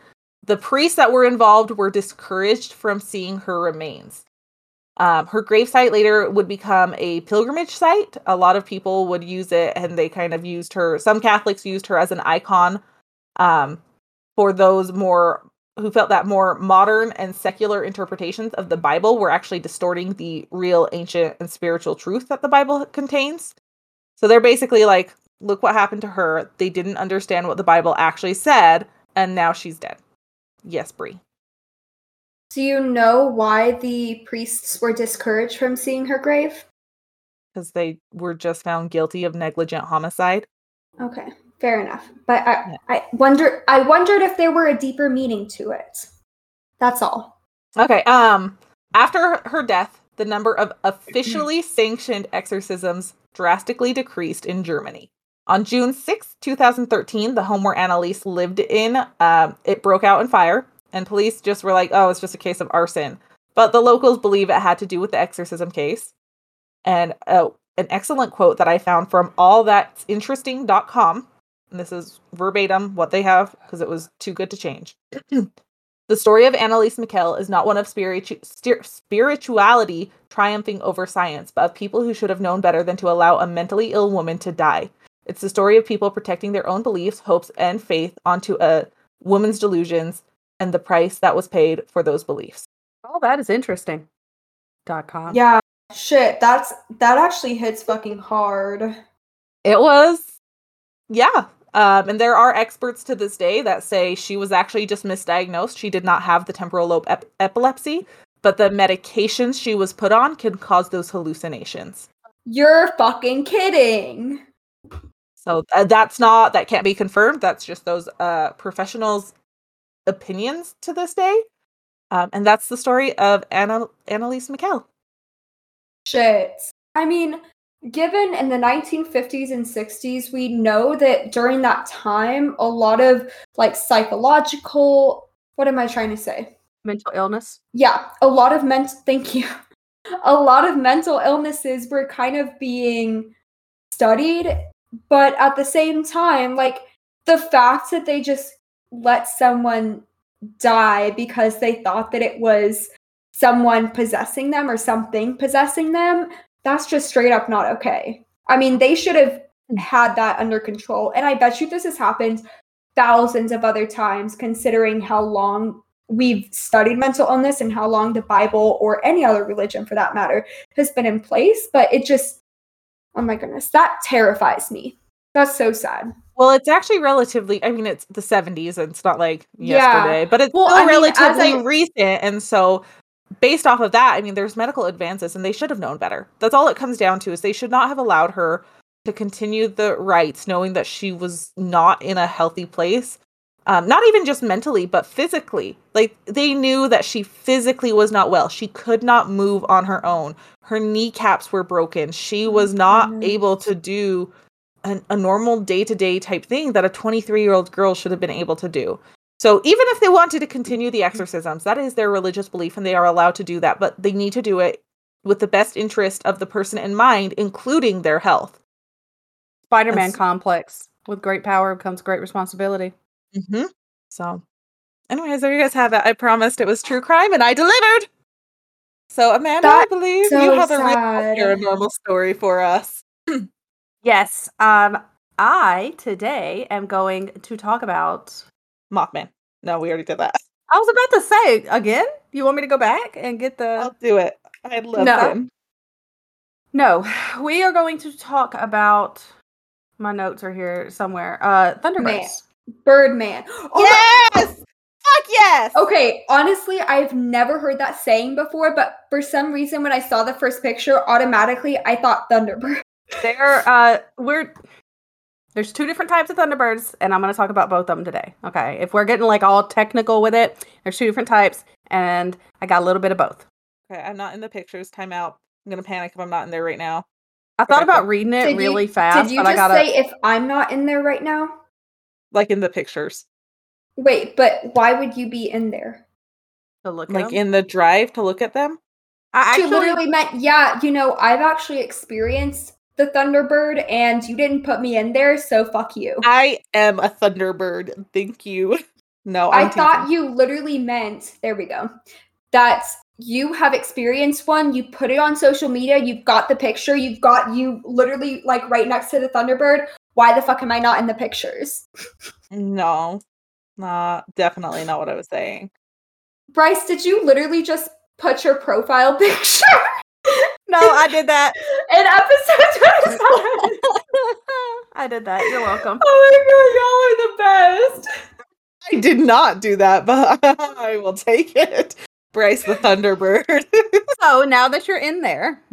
The priests that were involved were discouraged from seeing her remains. Um, her gravesite later would become a pilgrimage site. A lot of people would use it, and they kind of used her. Some Catholics used her as an icon um, for those more who felt that more modern and secular interpretations of the Bible were actually distorting the real ancient and spiritual truth that the Bible contains. So they're basically like, look what happened to her. They didn't understand what the Bible actually said, and now she's dead. Yes, Brie. Do you know why the priests were discouraged from seeing her grave? Because they were just found guilty of negligent homicide. Okay, fair enough. But I, Yeah. I wonder I wondered if there were a deeper meaning to it. That's all. Okay. Um, after her death, the number of officially (clears throat) sanctioned exorcisms drastically decreased in Germany. On June 6, 2013, the home where Anneliese lived in, um, it broke out in fire, and police just were like, oh, it's just a case of arson. But the locals believe it had to do with the exorcism case. And uh, an excellent quote that I found from allthat'sinteresting.com, and this is verbatim what they have because it was too good to change. (clears throat) The story of Anneliese Michel is not one of spiritu- steer- spirituality triumphing over science, but of people who should have known better than to allow a mentally ill woman to die. It's the story of people protecting their own beliefs, hopes, and faith onto a woman's delusions and the price that was paid for those beliefs. Oh, that is interesting. Dot com. Yeah, shit. That's that actually hits fucking hard. It was, yeah. Um, and there are experts to this day that say she was actually just misdiagnosed. She did not have the temporal lobe ep- epilepsy, but the medications she was put on can cause those hallucinations. You're fucking kidding. So uh, that's not that can't be confirmed. That's just those uh, professionals' opinions to this day. Um, and that's the story of Anna Anneliese Michel. Shit. I mean, given in the 1950s and 60s, we know that during that time, a lot of like psychological, what am I trying to say? Mental illness. Yeah, a lot of mental, (laughs) thank you. A lot of mental illnesses were kind of being studied, but at the same time, like the fact that they just let someone die because they thought that it was someone possessing them or something possessing them, that's just straight up not okay. I mean, they should have hmm. had that under control. And I bet you this has happened thousands of other times, considering how long we've studied mental illness and how long the Bible or any other religion for that matter has been in place. But it just, oh my goodness, that terrifies me. That's so sad. Well, it's actually relatively. I mean, it's the '70s, and it's not like Yeah. yesterday, but it's Well, still I mean, relatively I- recent. And so, based off of that, I mean, there's medical advances, and they should have known better. That's all it comes down to. Is they should not have allowed her to continue the rites, knowing that she was not in a healthy place. Um, not even just mentally, but physically. Like they knew that she physically was not well. She could not move on her own. Her kneecaps were broken. She was not goodness. able to do an, a normal day to day type thing that a 23 year old girl should have been able to do. So even if they wanted to continue the exorcisms, that is their religious belief and they are allowed to do that, but they need to do it with the best interest of the person in mind, including their health. Spider Man complex. With great power comes great responsibility. Mm-hmm. So, anyways, there you guys have it. I promised it was true crime and I delivered. So, Amanda, I believe so you have a real paranormal story for us. Yes. Um, I today am going to talk about. Mothman. No, we already did that. I was about to say again. You want me to go back and get the? I'll do it. I love No. him. No, (sighs) we are going to talk about. My notes are here somewhere. Uh, Thunderbirds. Birdman. (gasps) Oh my- yes! Fuck yes! Okay, honestly, I've never heard that saying before, but for some reason, when I saw the first picture, automatically I thought Thunderbird. There, uh, we're there's two different types of Thunderbirds, and I'm going to talk about both of them today. Okay, if we're getting like all technical with it, there's two different types, and I got a little bit of both. Okay, I'm not in the pictures. Time out. I'm gonna panic if I'm not in there right now. I thought Okay, about reading it Did you- really fast, Did you but I just gotta. say if I'm not in there right now? Like in the pictures. Wait, but why would you be in there? to look Like at in the drive to look at them. I She actually, literally meant, yeah, you know, I've actually experienced the Thunderbird and you didn't put me in there, so fuck you. I am a Thunderbird. Thank you. (laughs) No, I I'm thought teasing. you literally meant, there we go, that you have experienced one, you put it on social media, you've got the picture, you've got you literally like right next to the Thunderbird. Why the fuck am I not in the pictures? (laughs) No, not definitely not what I was saying. Bryce, did you literally just put your profile (laughs) picture no, I did that. (laughs) in episode 27? I did that. You're welcome. oh my god, y'all are the best. I did not do that, but (laughs) I will take it. Bryce the Thunderbird. (laughs) So now that you're in there,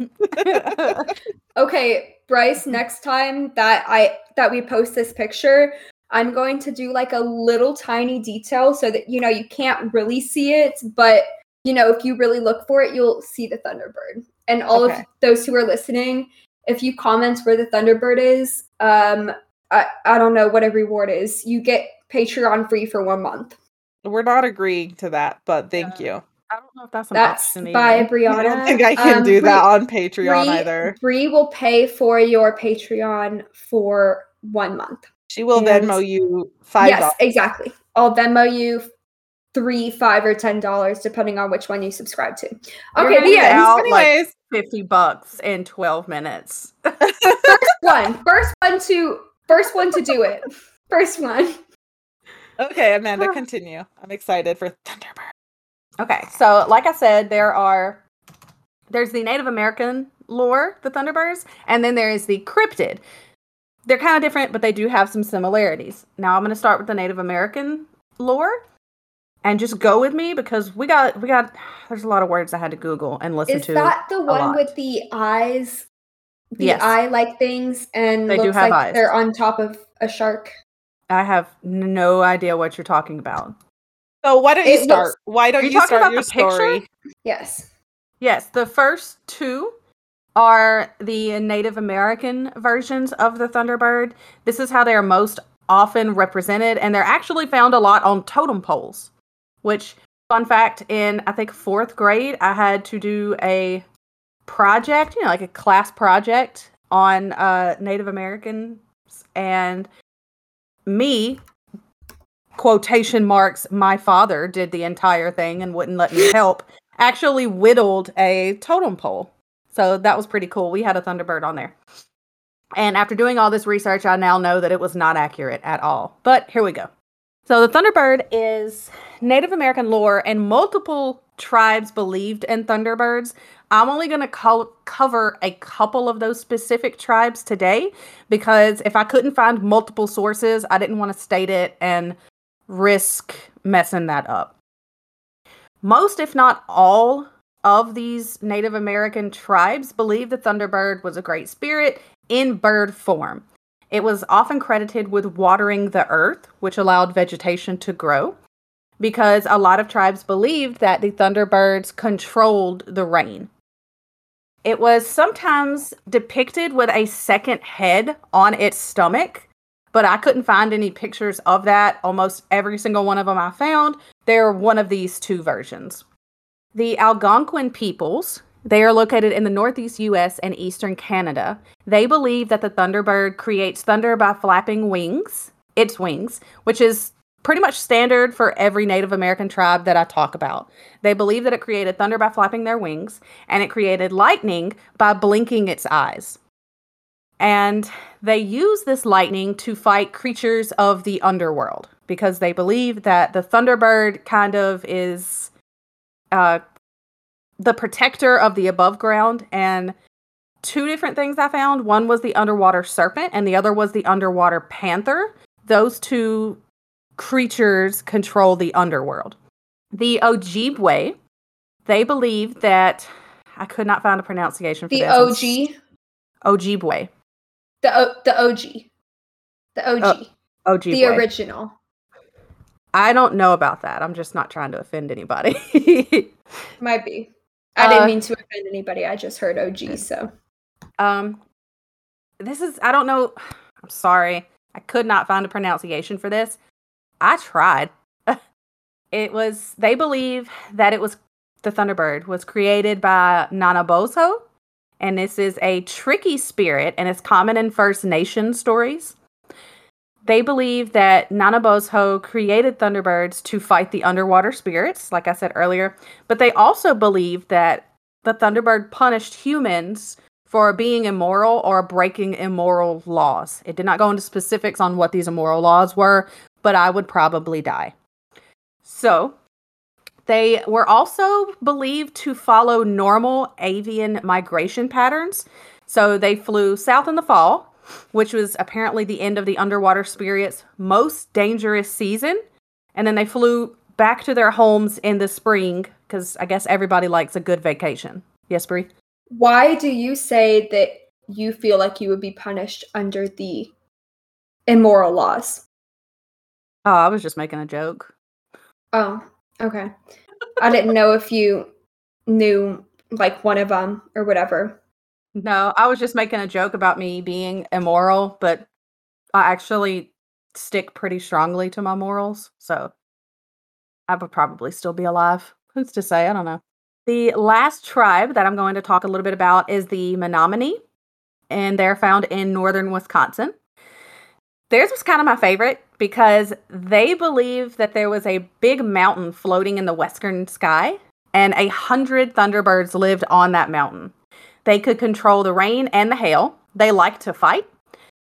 Okay, Bryce, next time that I that we post this picture, I'm going to do like a little tiny detail so that you know you can't really see it, but you know, if you really look for it, you'll see the Thunderbird. And all Okay. of those who are listening, if you comment where the Thunderbird is, um I, I don't know what a reward is. You get Patreon free for one month. We're not agreeing to that, but thank you. I don't know if that's an That's by. Brianna. I don't think I can Um, do that on Patreon Bree- either. Bree will pay for your Patreon for one month. She will and- Venmo you five yes, exactly. I'll Venmo you three, five, or ten dollars depending on which one you subscribe to. Okay, gonna the end. out, like- Anyways, Fifty bucks in twelve minutes. first (laughs) one, first one to first one to do it. First one. okay, Amanda, (sighs) continue. I'm excited for Thunderbird. Okay, so like I said, there are there's the Native American lore, the Thunderbirds, and then there is the cryptid. They're kind of different, but they do have some similarities. Now I'm going to start with the Native American lore, and just go with me because we got we got. There's a lot of words I had to Google and listen Is to. Is that the one lot. with the eyes? The Yes. eye like things and They do looks have like eyes. they're on top of a shark. I have no idea what you're talking about. So why don't you It looks- start? why don't you you, start about your the picture? Yes. Yes, the first two are the Native American versions of the Thunderbird. This is how they are most often represented, and they're actually found a lot on totem poles. Which, fun fact, in I think fourth grade, I had to do a project, you know, like a class project on uh, Native Americans, and me, quotation marks, my father did the entire thing and wouldn't let me (laughs) help actually whittled a totem pole. So that was pretty cool. We had a Thunderbird on there. And after doing all this research, I now know that it was not accurate at all. But here we go. So the Thunderbird is Native American lore, and multiple tribes believed in Thunderbirds. I'm only going to co- cover a couple of those specific tribes today because if I couldn't find multiple sources, I didn't want to state it and risk messing that up most, if not all, of these Native American tribes believed the Thunderbird was a great spirit in bird form. It was often credited with watering the earth, which allowed vegetation to grow, because a lot of tribes believed that the Thunderbirds controlled the rain. It was sometimes depicted with a second head on its stomach, but I couldn't find any pictures of that. Almost every single one of them I found they're one of these two versions. The Algonquin peoples, they are located in the northeast US and eastern Canada. They believe that the thunderbird creates thunder by flapping wings, its wings, which is pretty much standard for every Native American tribe that I talk about. They believe that it created thunder by flapping their wings, and it created lightning by blinking its eyes. And they use this lightning to fight creatures of the underworld because they believe that the Thunderbird kind of is uh, the protector of the above ground. And two different things I found one was the underwater serpent, and the other was the underwater panther. Those two creatures control the underworld. The Ojibwe, they believe that I could not find a pronunciation for The this. OG. Ojibwe. The o- the OG. The OG. Ojibwe. the original. I don't know about that. I'm just not trying to offend anybody. (laughs) Might be. I didn't Uh, mean to offend anybody. I just heard OG, so um this is I don't know. (sighs) I'm sorry. I could not find a pronunciation for this. I tried. (laughs) it was they believe that it was the Thunderbird was created by Nanabozo and this is a tricky spirit and it's common in First Nation stories. They believe that Nanabozo created Thunderbirds to fight the underwater spirits, like I said earlier, but they also believe that the Thunderbird punished humans for being immoral or breaking immoral laws. It did not go into specifics on what these immoral laws were, but I would probably die. So, they were also believed to follow normal avian migration patterns. So, they flew south in the fall, which was apparently the end of the underwater spirit's most dangerous season. And then they flew back to their homes in the spring because I guess everybody likes a good vacation. Yes, Brie? why do you say that you feel like you would be punished under the immoral laws? Oh, I was just making a joke. Oh, okay. I didn't know if you knew like one of them or whatever. No, I was just making a joke about me being immoral, but I actually stick pretty strongly to my morals. So I would probably still be alive. Who's to say? I don't know. The last tribe that I'm going to talk a little bit about is the Menominee, and they're found in northern Wisconsin. Theirs was kind of my favorite because they believe that there was a big mountain floating in the western sky, and a hundred thunderbirds lived on that mountain. They could control the rain and the hail. They liked to fight,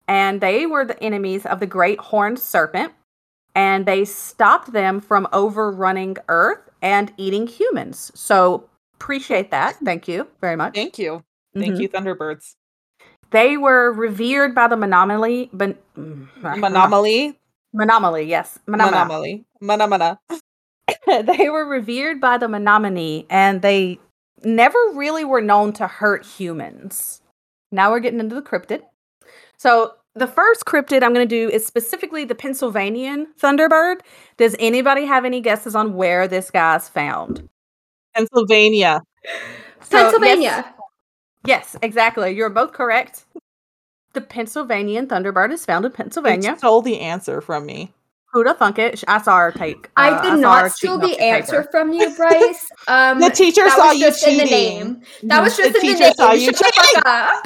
and they were the enemies of the great horned serpent, and they stopped them from overrunning Earth and eating humans. So appreciate that. Thank you very much. Thank you. Thank Mhm. you, Thunderbirds. They were revered by the Menominee. But, Menominee. Menominee, yes. Menominee. Menominee. Menomina. (laughs) they were revered by the Menominee and they never really were known to hurt humans. Now we're getting into the cryptid. So the first cryptid I'm going to do is specifically the Pennsylvanian Thunderbird. Does anybody have any guesses on where this guy's found? Pennsylvania. So, Pennsylvania. Yes, exactly. You're both correct. The Pennsylvanian Thunderbird is found in You Pennsylvania. stole the answer from me. Who the funk it? I saw her take. I uh, did saw her not steal the to paper. answer from you, (laughs) Bryce. Um, The teacher that saw was you just in the name. That was The just in the teacher name. saw you Shut the fuck up.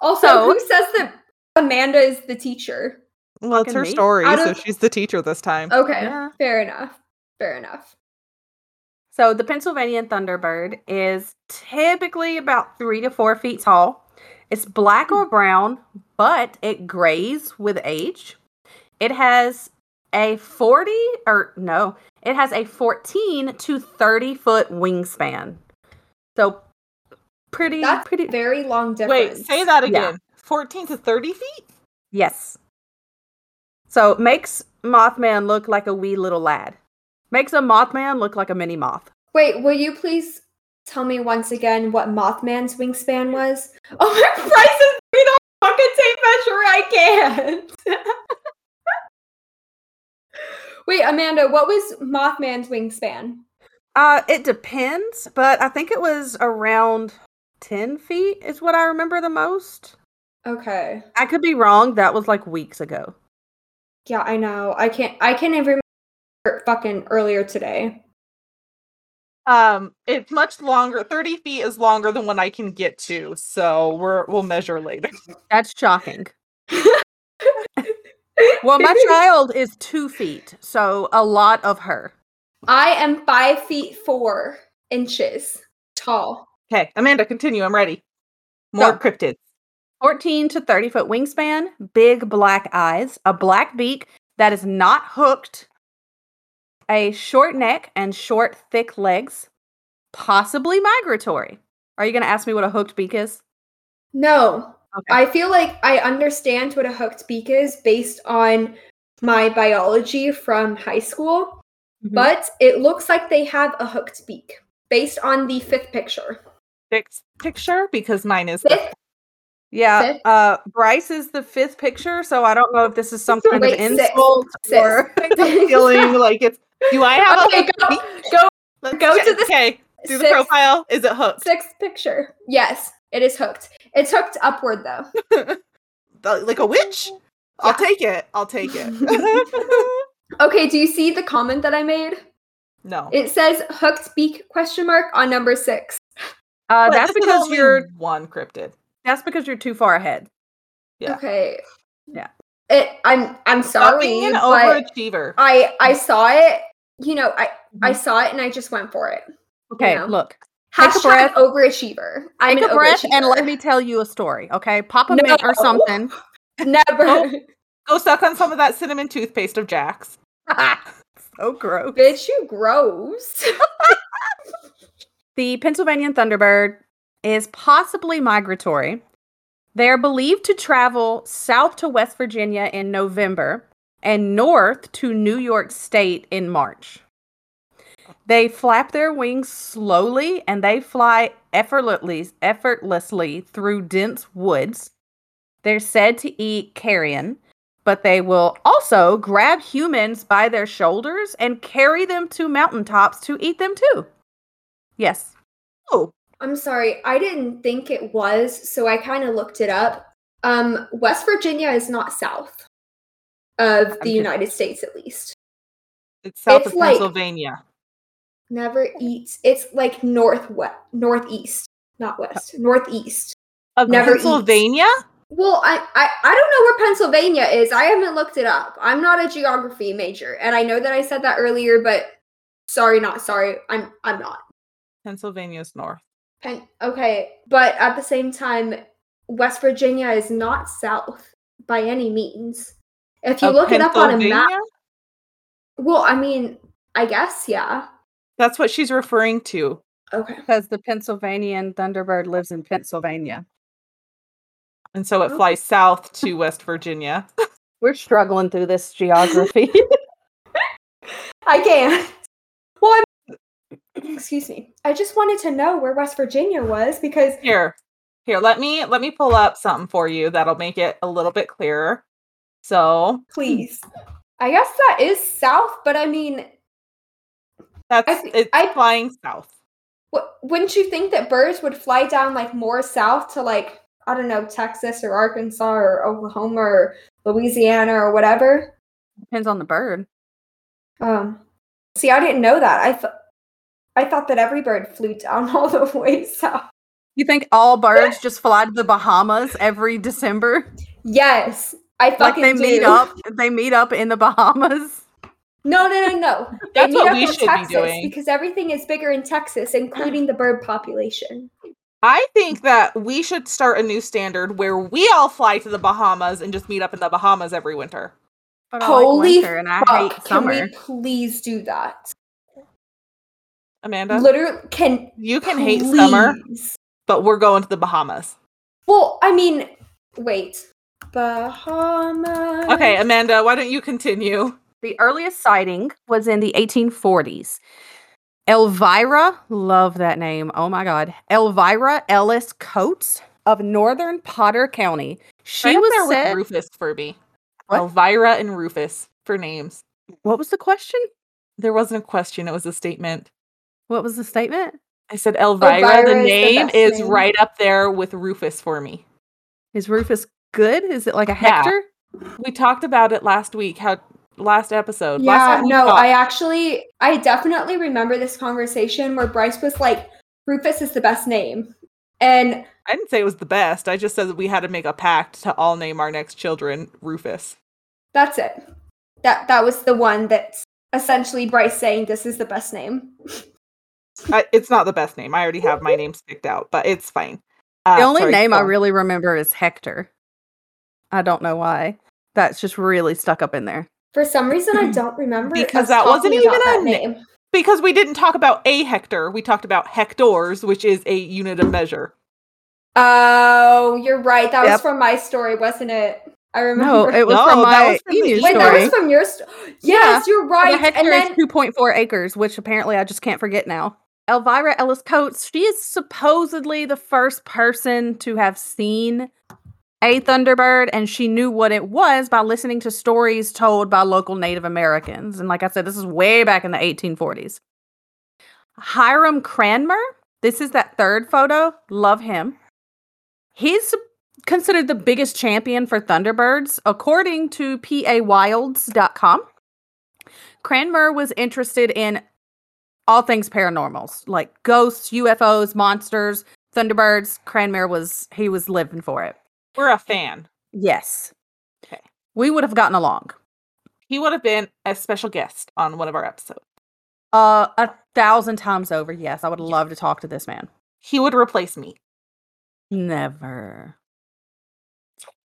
Also, So- who says that Amanda is the teacher? Well, it's her me. story, Out so of- she's the teacher this time. Okay, Yeah. fair enough. Fair enough. So the Pennsylvania Thunderbird is typically about three to four feet tall. It's black or brown, but it grays with age. It has a 40 or no, it has a 14 to 30 foot wingspan. So pretty That's pretty very long difference. Wait, say that Yeah. again. 14 to 30 feet? yes. So makes Mothman look like a wee little lad. Makes a Mothman look like a mini moth. Wait, will you please tell me once again what Mothman's wingspan was? (laughs) Oh my Bryce is bringing up fucking tape measure. I can't. (laughs) Wait, Amanda, what was Mothman's wingspan? Uh, it depends, but I think it was around 10 feet is what I remember the most. Okay. I could be wrong. That was like weeks ago. Yeah, I know. I can't. I can't even remember fucking earlier today. Um, it's much longer. 30 feet is longer than what I can get to, so we're we'll measure later. That's shocking. (laughs) Well, my child is two feet, so a lot of her. I am five feet four inches tall. Okay, Amanda, continue. I'm ready. More So- cryptids. 14 to 30 foot wingspan, big black eyes, a black beak that is not hooked, a short neck and short, thick legs, possibly migratory. Are you going to ask me what a hooked beak is? No, Okay. I feel like I understand what a hooked beak is based on my biology from high school, Mhm. but it looks like they have a hooked beak based on the fifth picture. Fixed picture because mine is the Yeah, Fifth? uh, Bryce is the fifth picture, so I don't know if this is some kind Wait, of insult Sixth. or. (laughs) feeling like it's. Do I have Okay, a go, go Let's go to the Okay, do the profile. Is it hooked? sixth picture. Yes, it is hooked. It's hooked upward though. (laughs) Like a witch? I'll Yeah. take it. I'll take it. (laughs) Okay, do you see the comment that I made? no. It says hooked beak question mark on number six. Uh, that's because you're one cryptid. that's because you're too far ahead. Yeah. Okay. Yeah. It I'm I'm sorry, being an but overachiever. I I saw it. You know, I I Mhm. saw it and I just went for it. Okay, know. look. Take a breath. overachiever. I'm Take a breath and let me tell you a story, okay? Pop a mint or something. (laughs) never. Go (laughs) suck on some of that cinnamon toothpaste of Jack's. (laughs) so gross. Bitch, you gross. The Pennsylvania Thunderbird is possibly migratory. They are believed to travel south to West Virginia in November and north to New York State in March. They flap their wings slowly and they fly effortlessly, effortlessly through dense woods. They're said to eat carrion, but they will also grab humans by their shoulders and carry them to mountaintops to eat them too. Yes. Oh, I'm sorry, I didn't think it was, so I kind of looked it up. Um, West Virginia is not south of the I'm United States, at least. it's south It's of like- Pennsylvania. Never eats. It's like northwest, northeast, not west, northeast. Of never eats. Pennsylvania? Well, I, I I don't know where Pennsylvania is. I haven't looked it up. I'm not a geography major, and I know that I said that earlier, but sorry, not sorry. I'm I'm not. Pennsylvania's north. Pen- okay, but at the same time, West Virginia is not south by any means. If you Of look it up on a map, well, I mean, I guess yeah. That's what she's referring to. Okay. Because the Pennsylvanian Thunderbird lives in Pennsylvania. And so it Oh. flies south to (laughs) West Virginia. We're struggling through this geography. (laughs) I can't. Well, I'm, (clears throat) excuse me. I just wanted to know where West Virginia was because Here. Here, let me let me pull up something for you that'll make it a little bit clearer. So please. I guess that is south, but I mean, that's I thi- it's I- flying south. what, wouldn't you think that birds would fly down like more south to like I don't know Texas or Arkansas or Oklahoma or Louisiana or whatever? Depends on the bird. Um, see, I didn't know that. I thought I thought that every bird flew down (laughs) all the way south. You think all birds (laughs) just fly to the Bahamas every December? Yes, I Like fucking they meet up, they meet up in the Bahamas. No, no, no, no. (laughs) They That's meet what up we in should be Texas doing. because everything is bigger in Texas, including the bird population. I think that we should start a new standard where we all fly to the Bahamas and just meet up in the Bahamas every winter. But Holy like winter and I hate Fuck, can we please do that? Amanda, Literally, can you can hate summer, but we're going to the Bahamas. Well, I mean, wait, Bahamas. Okay, Amanda, why don't you continue? The earliest sighting was in the 1840s. Elvira, love that name. Oh my God. Elvira Ellis Coates of northern Potter County. She Right was there said. with Rufus Furby. What? Elvira and Rufus for names. What was the question? There wasn't a question, it was a statement. What was the statement? I said Elvira, Elvira the is the name best is name. right up there with Rufus for me. Is Rufus good? Is it like a Yeah. Hector? We talked about it last week, how last episode. Yeah, time we no, talked. I actually, I definitely remember this conversation where Bryce was like, Rufus is the best name. And I didn't say it was the best. I just said that we had to make a pact to all name our next children Rufus. that's it. That that was the one that's essentially Bryce saying this is the best name. (laughs) I, it's not the best name. I already have my (laughs) name picked out, but it's fine. Uh, The only sorry, name I really remember is Hector. I don't know why. That's just really stuck up in there. For some reason, I hmm. don't remember Because that wasn't even about a that na- name. because we didn't talk about a hectare. We talked about hectares, which is a unit of measure. Oh, you're right. That was from my story, wasn't it? I remember. No, remember. it was No, from my was from the emu emu Wait, that was from your story. Yes, you're And right. a hectare And then is 2.4 acres, which apparently I just can't forget now. Elvira Ellis Coates, she is supposedly the first person to have seen a Thunderbird, and she knew what it was by listening to stories told by local Native Americans. And like I said, this is way back in the 1840s. Hiram Cranmer, this is that third photo. Love him. He's considered the biggest champion for Thunderbirds, according to pawilds.com. Cranmer was interested in all things paranormals, like ghosts, UFOs, monsters, Thunderbirds. Cranmer was he was living for it. We're a fan. Yes. Okay. We would have gotten along. He would have been a special guest on one of our episodes. Uh a thousand times over. Yes, I would love to talk to this man. He would replace me. Never.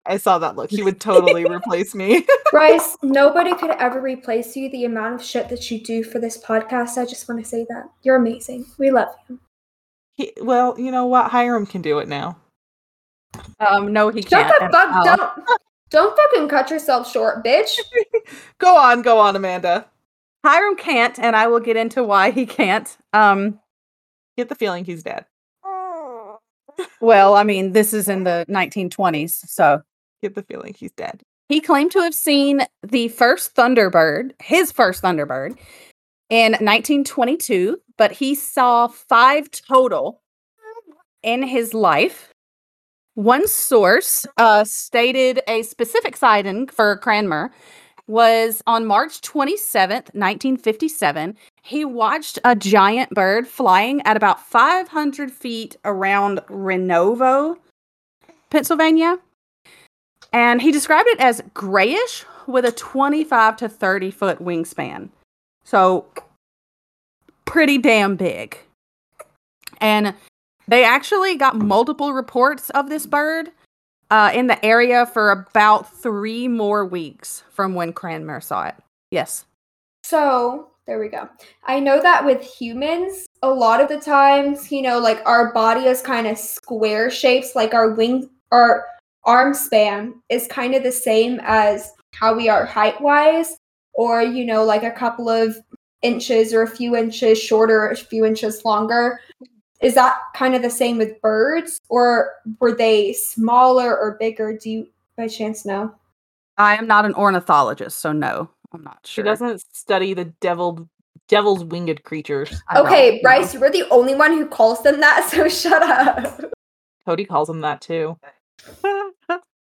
I saw that look. He would totally (laughs) replace me. (laughs) Bryce, nobody could ever replace you. The amount of shit that you do for this podcast, I just want to say that you're amazing. We love you. He, well, you know what? Hiram can do it now. Um no he Shut can't. the fuck! all. Don't don't fucking cut yourself short, bitch. (laughs) Go on, go on, Amanda. Hiram can't, and I will get into why he can't. Um Get the feeling he's dead. (laughs) well, I mean, this is in the 1920s, so Get the feeling he's dead. He claimed to have seen the first Thunderbird, his first Thunderbird, in 1922, but he saw five total in his life. One source uh, stated a specific sighting for Cranmer was on March 27th, 1957. He watched a giant bird flying at about 500 feet around Renovo, Pennsylvania. And he described it as grayish with a 25 to 30 foot wingspan. So, pretty damn big. And they actually got multiple reports of this bird uh, in the area for about three more weeks from when Cranmer saw it. Yes. So There we go. I know that with humans, a lot of the times, you know, like our body is kind of square shapes, like our wing, our arm span is kind of the same as how we are height wise, or, you know, like a couple of inches or a few inches shorter, a few inches longer. Is that kind of the same with birds, or were they smaller or bigger? Do you by chance know? I am not an ornithologist, so no, I'm not sure She doesn't study the devil devil's winged creatures. I Okay, know. Bryce, you're the only one who calls them that, (laughs) so shut up. Cody calls them that too.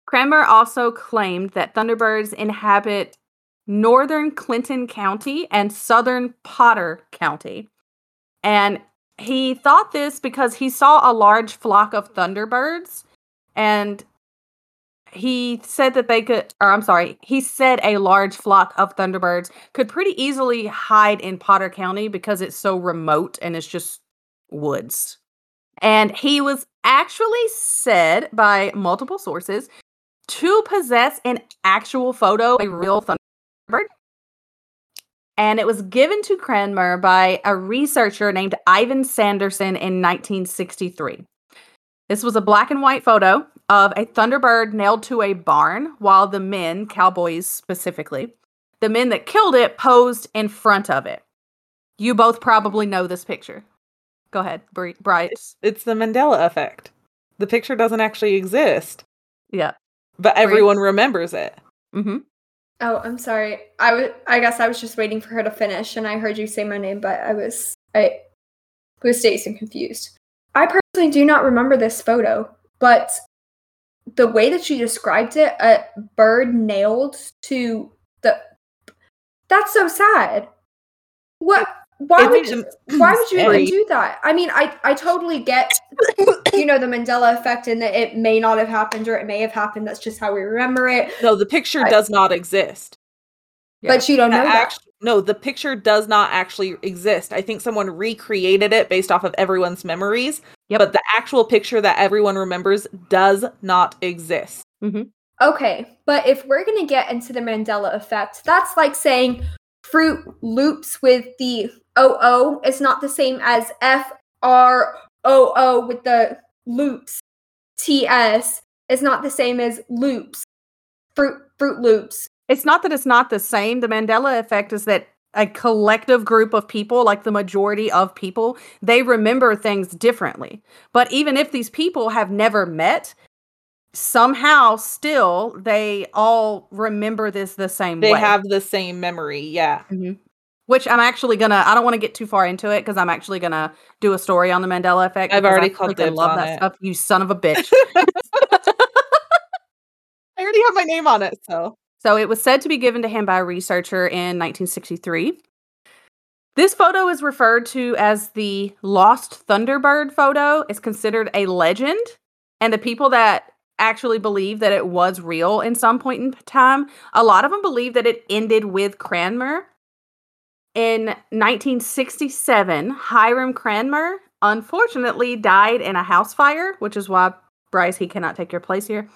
Cranmer also claimed that thunderbirds inhabit northern Clinton County and southern Potter County. And he thought this because he saw a large flock of thunderbirds and he said that they could or I'm sorry, he said a large flock of thunderbirds could pretty easily hide in Potter County because it's so remote and it's just woods. And he was actually said by multiple sources to possess an actual photo, a real thunderbird. And it was given to Cranmer by a researcher named Ivan Sanderson in 1963. This was a black and white photo of a thunderbird nailed to a barn while the men, cowboys specifically, the men that killed it posed in front of it. You both probably know this picture. Go ahead, Bri- Bryce. It's, it's the Mandela effect. The picture doesn't actually exist, Yeah. but everyone remembers it. Mm-hmm. Oh, I'm sorry. I was I guess I was just waiting for her to finish and I heard you say my name, but I was I was dazed and confused. I personally do not remember this photo, but the way that she described it, a bird nailed to the that's so sad. What why It's would even you, why would you even do that? I mean, I I totally get you know the Mandela effect and that it may not have happened or it may have happened. That's just how we remember it. No, the picture I- does not exist. Yeah. But you don't know The that. no, the picture does not actually exist. I think someone recreated it based off of everyone's memories. Yep. But the actual picture that everyone remembers does not exist. Mm-hmm. Okay, but if we're going to get into the Mandela effect, that's like saying Fruit Loops with the OO is not the same as F R O O with the loops. TS is not the same as loops. Fruit Fruit Loops. it's not that it's not the same. The Mandela effect is that a collective group of people, like the majority of people, they remember things differently. But even if these people have never met, somehow still they all remember this the same They way. have the same memory. Yeah. Mhm. Which I'm actually gonna. I don't want to get too far into it because I'm actually gonna do a story on the Mandela effect. I've already I called dibs love that it. stuff. You son of a bitch. (laughs) I already have my name on it, so So it was said to be given to him by a researcher in 1963. This photo is referred to as the Lost Thunderbird photo. It's considered a legend, and the people that actually believe that it was real in some point in time, a lot of them believe that it ended with Cranmer. In 1967, Hiram Cranmer unfortunately died in a house fire, which is why Bryce he cannot take your place here.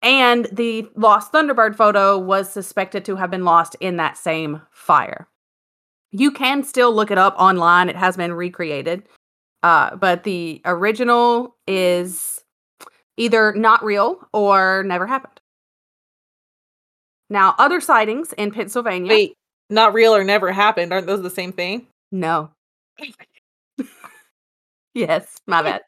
And the lost Thunderbird photo was suspected to have been lost in that same fire. You can still look it up online, it has been recreated. Uh, but the original is either not real or never happened. Now, other sightings in Pennsylvania. wait, not real or never happened. Aren't those the same thing? No. (laughs) yes, my bad.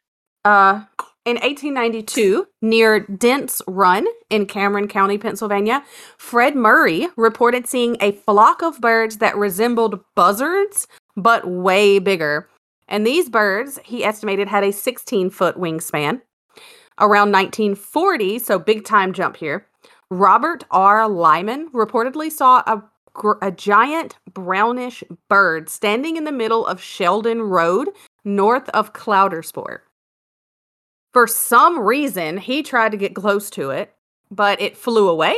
Uh, in 1892, near Dents Run in Cameron County, Pennsylvania, Fred Murray reported seeing a flock of birds that resembled buzzards, but way bigger. And these birds, he estimated, had a 16 foot wingspan. Around 1940, so big time jump here, Robert R. Lyman reportedly saw a a giant brownish bird standing in the middle of Sheldon Road, north of Coudersport. For some reason, he tried to get close to it, but it flew away.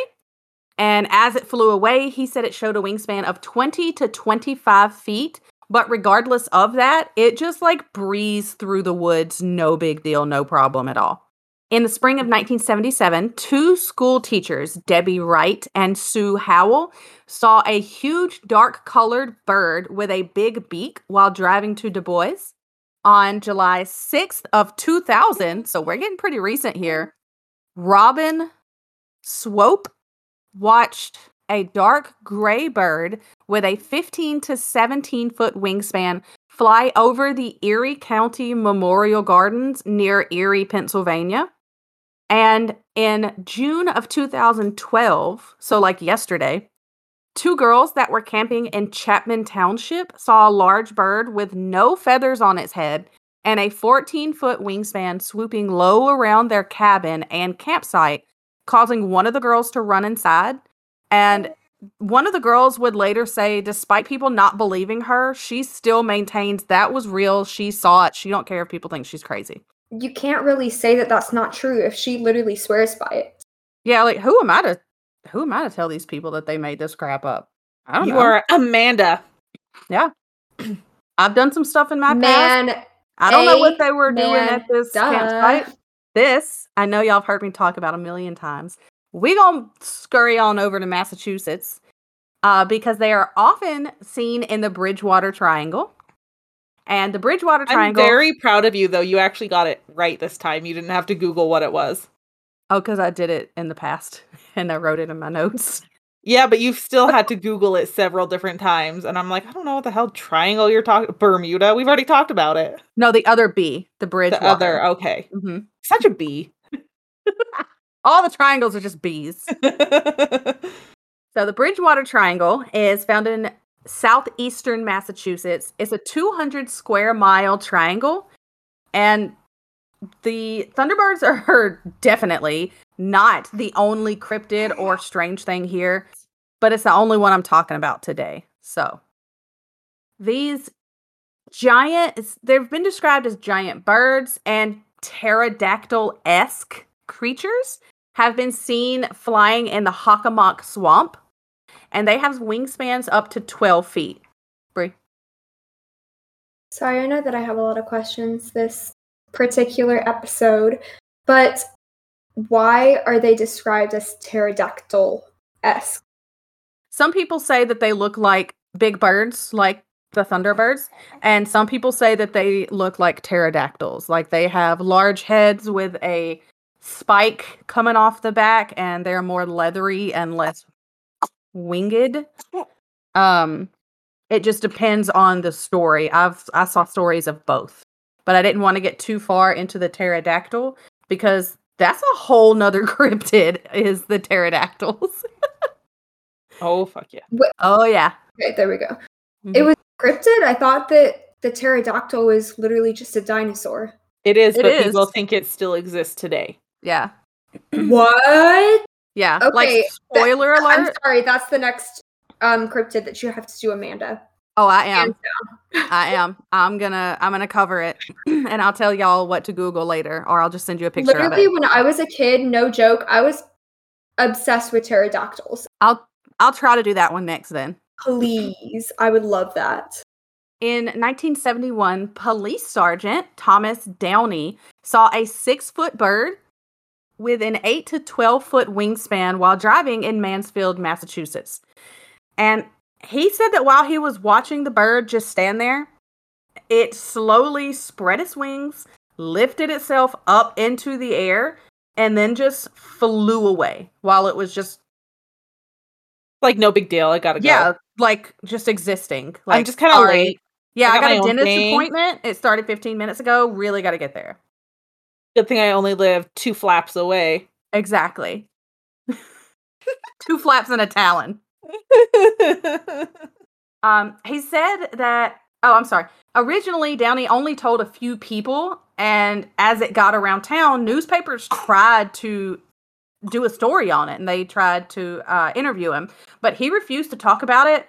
And as it flew away, he said it showed a wingspan of 20 to 25 feet. But regardless of that, it just like breezed through the woods, no big deal, no problem at all. In the spring of 1977, two school teachers, Debbie Wright and Sue Howell, saw a huge dark colored bird with a big beak while driving to Du Bois. On July 6th of 2000, so we're getting pretty recent here, Robin Swope watched a dark gray bird with a 15 to 17 foot wingspan fly over the Erie County Memorial Gardens near Erie, Pennsylvania. And in June of 2012, so like yesterday, two girls that were camping in Chapman Township saw a large bird with no feathers on its head and a 14 foot wingspan swooping low around their cabin and campsite, causing one of the girls to run inside. And one of the girls would later say, despite people not believing her, she still maintains that was real. She saw it. She don't care if people think she's crazy. You can't really say that that's not true if she literally swears by it. Yeah, like who am I to who am I to tell these people that they made this crap up? I don't You know. are Amanda. Yeah. (clears throat) I've done some stuff in my past. Man, I don't know what they were doing at this duh. campsite. This, I know y'all have heard me talk about a million times. We gonna scurry on over to Massachusetts uh, because they are often seen in the Bridgewater Triangle. And the Bridgewater Triangle. I'm very proud of you, though. You actually got it right this time. You didn't have to Google what it was. oh, because I did it in the past (laughs) and I wrote it in my notes. Yeah, but you've still (laughs) had to Google it several different times. And I'm like, I don't know what the hell triangle you're talking Bermuda. We've already talked about it. No, the other B, the The Bridgewater. other, okay. hmm Such a B. (laughs) All the triangles are just B's. So the Bridgewater Triangle is found in southeastern Massachusetts. It's a 200 square mile triangle, and the Thunderbirds are (laughs) definitely not the only cryptid or strange thing here, but it's the only one I'm talking about today. So these giant, they've been described as giant birds and pterodactyl esque creatures have been seen flying in the Hockomock Swamp, and they have wingspans up to 12 feet. Brie. sorry, I know that I have a lot of questions this particular episode, but why are they described as pterodactyl esque? Some people say that they look like big birds, like the Thunderbirds, and some people say that they look like pterodactyls, like they have large heads with a spike coming off the back, and they're more leathery and less winged. Um, it just depends on the story. I've I saw stories of both, but I didn't want to get too far into the pterodactyl because that's a whole nother (laughs) cryptid. Is the pterodactyls? oh, fuck yeah. oh yeah. Okay, there we go. Mhm. It was cryptid. I thought that the pterodactyl was literally just a dinosaur. It is, It but is. people think it still exists today. Yeah. (clears throat) what? Yeah. Okay, Like spoiler alert. I'm sorry, that's the next um cryptid that you have to do, Amanda. Oh, I am. I am. I'm gonna I'm gonna cover it (clears throat) and I'll tell y'all what to Google later or I'll just send you a picture Literally, of it. when I was a kid, no joke, I was obsessed with pterodactyls. I'll I'll try to do that one next then. Please, I would love that. In 1971, police sergeant Thomas Downey saw a six foot bird with an 8 to 12 foot wingspan while driving in Mansfield, Massachusetts. And he said that while he was watching the bird just stand there, it slowly spread its wings, lifted itself up into the air, and then just flew away while it was just, Like, no big deal. I gotta go. yeah, like just existing. Like, I'm just kind of late. Yeah, I I got got, a dentist appointment. It started 15 minutes ago. Really got to get there. Good thing I only live two flaps away. Exactly. Two flaps and a talon. (laughs) Um, he said that. Oh, I'm sorry. Originally, Downey only told a few people, and as it got around town, newspapers tried to do a story on it, and they tried to uh, interview him, but he refused to talk about it